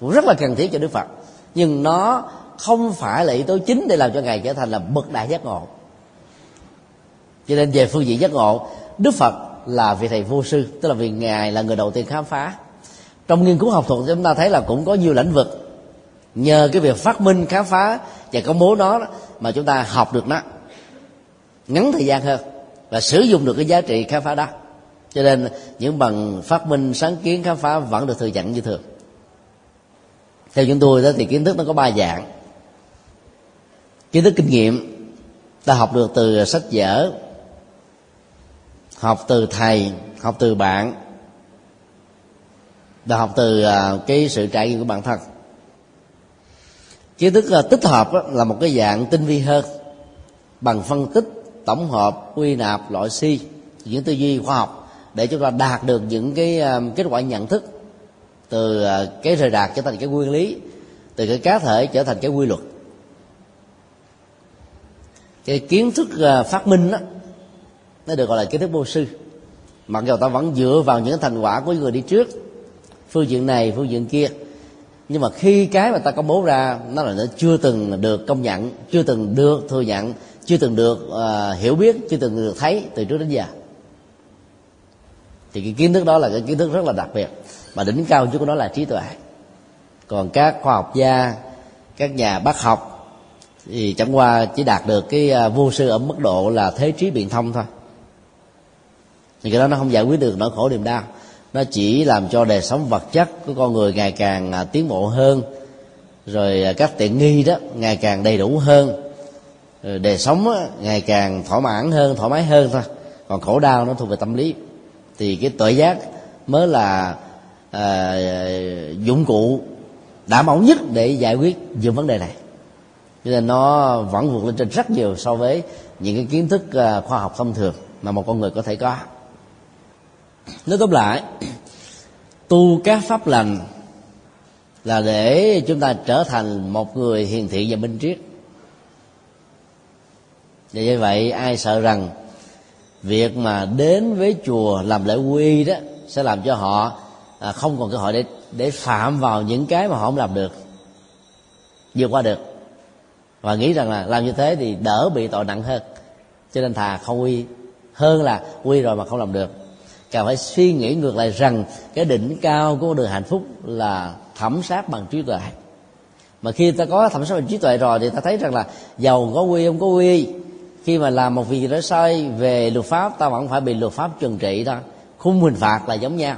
cũng rất là cần thiết cho đức phật nhưng nó không phải là yếu tố chính để làm cho ngài trở thành là bậc đại giác ngộ. Cho nên về phương diện giác ngộ, đức phật là vị thầy vô sư, tức là vì ngài là người đầu tiên khám phá. Trong nghiên cứu học thuật, chúng ta thấy là cũng có nhiều lĩnh vực. Nhờ cái việc phát minh, khám phá và công bố nó mà chúng ta học được nó. Ngắn thời gian hơn và sử dụng được cái giá trị khám phá đó. Cho nên những bằng phát minh, sáng kiến, khám phá vẫn được thừa nhận như thường theo chúng tôi đó thì kiến thức nó có ba dạng. Kiến thức kinh nghiệm, ta học được từ sách vở, học từ thầy, học từ bạn, và học từ à, cái sự trải nghiệm của bản thân. Kiến thức à, tích hợp là một cái dạng tinh vi hơn, bằng phân tích, tổng hợp, quy nạp, loại si, những tư duy khoa học để chúng ta đạt được những cái à, kết quả nhận thức từ à, cái rời đạt trở thành cái nguyên lý từ cái cá thể trở thành cái quy luật. Cái kiến thức à, phát minh đó nó được gọi là kiến thức vô sư. Mặc dù ta vẫn dựa vào những thành quả của người đi trước phương diện này phương diện kia nhưng mà khi cái mà ta công bố ra nó là nó chưa từng được công nhận chưa từng được thừa nhận chưa từng được uh, hiểu biết chưa từng được thấy từ trước đến giờ. Thì cái kiến thức đó là cái kiến thức rất là đặc biệt mà đỉnh cao nhất của nó là trí tuệ. Còn các khoa học gia, các nhà bác học, thì chẳng qua chỉ đạt được cái à, vô sư ở mức độ là thế trí biện thông thôi. Thì cái đó nó không giải quyết được nỗi khổ niềm đau. Nó chỉ làm cho đời sống vật chất của con người ngày càng à, tiến bộ hơn, rồi à, các tiện nghi đó ngày càng đầy đủ hơn, rồi đời sống ngày càng thỏa mãn hơn, thoải mái hơn thôi. Còn khổ đau nó thuộc về tâm lý. Thì cái tội giác mới là à, dụng cụ đảm bảo nhất để giải quyết những vấn đề này. Cho nên nó vẫn vượt lên trên rất nhiều so với những cái kiến thức ờ, khoa học thông thường mà một con người có thể có. Nói tóm lại tu các pháp lành là để chúng ta trở thành một người hiền thiện và minh triết. Và như vậy ai sợ rằng việc mà đến với chùa làm lễ quy đó sẽ làm cho họ à, không còn cơ hội để để phạm vào những cái mà họ không làm được vượt qua được. Và nghĩ rằng là làm như thế thì đỡ bị tội nặng hơn. Cho nên thà không quy hơn là quy rồi mà không làm được. Càng phải suy nghĩ ngược lại rằng cái đỉnh cao của đường hạnh phúc là thẩm sát bằng trí tuệ. Mà khi ta có thẩm sát bằng trí tuệ rồi thì ta thấy rằng là giàu có quy không có quy. Khi mà làm một việc gì đó sai về luật pháp ta vẫn phải bị luật pháp trừng trị đó. Khung hình phạt là giống nhau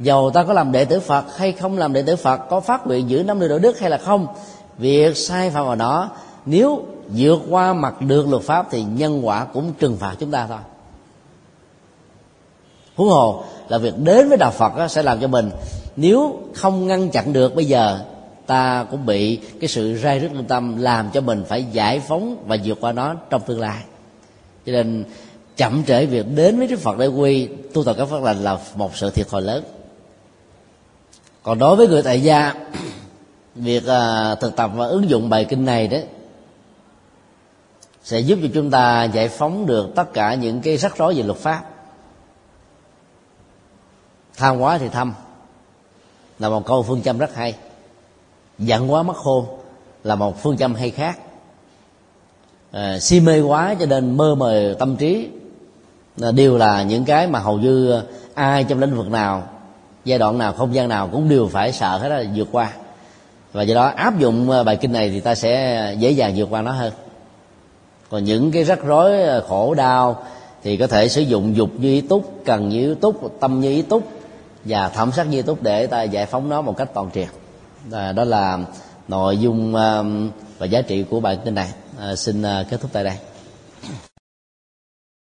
dầu ta có làm đệ tử phật hay không làm đệ tử phật, có phát nguyện giữ năm điều đạo đức hay là không? Việc sai phạm vào đó, nếu vượt qua mặt được luật pháp thì nhân quả cũng trừng phạt chúng ta thôi. Huống hồ là việc đến với đạo phật sẽ làm cho mình, nếu không ngăn chặn được, bây giờ ta cũng bị cái sự rai rứt lương tâm làm cho mình phải giải phóng và vượt qua nó trong tương lai. Cho nên chậm trễ việc đến với đức phật để quy, tu tập các pháp lành là một sự thiệt thòi lớn còn đối với người tại gia [CLEARS THROAT] việc à, thực tập và ứng dụng bài kinh này đấy sẽ giúp cho chúng ta giải phóng được tất cả những cái rắc rối về luật pháp. Tham quá thì thâm là một câu phương châm rất hay. Giận quá mất khôn là một phương châm hay khác. À, si mê quá cho nên mơ mờ tâm trí là đều là những cái mà hầu như à, ai trong lĩnh vực nào giai đoạn nào không gian nào cũng đều phải sợ hết là vượt qua. Và do đó áp dụng ờ, bài kinh này thì ta sẽ dễ dàng vượt qua nó hơn. Còn những cái rắc rối ờ, khổ đau thì có thể sử dụng dục như ý túc cần như ý túc tâm như ý túc và thẩm sắc như ý túc để ta giải phóng nó một cách toàn triệt. À, đó là nội dung và giá trị của bài kinh này. À, xin kết thúc tại đây.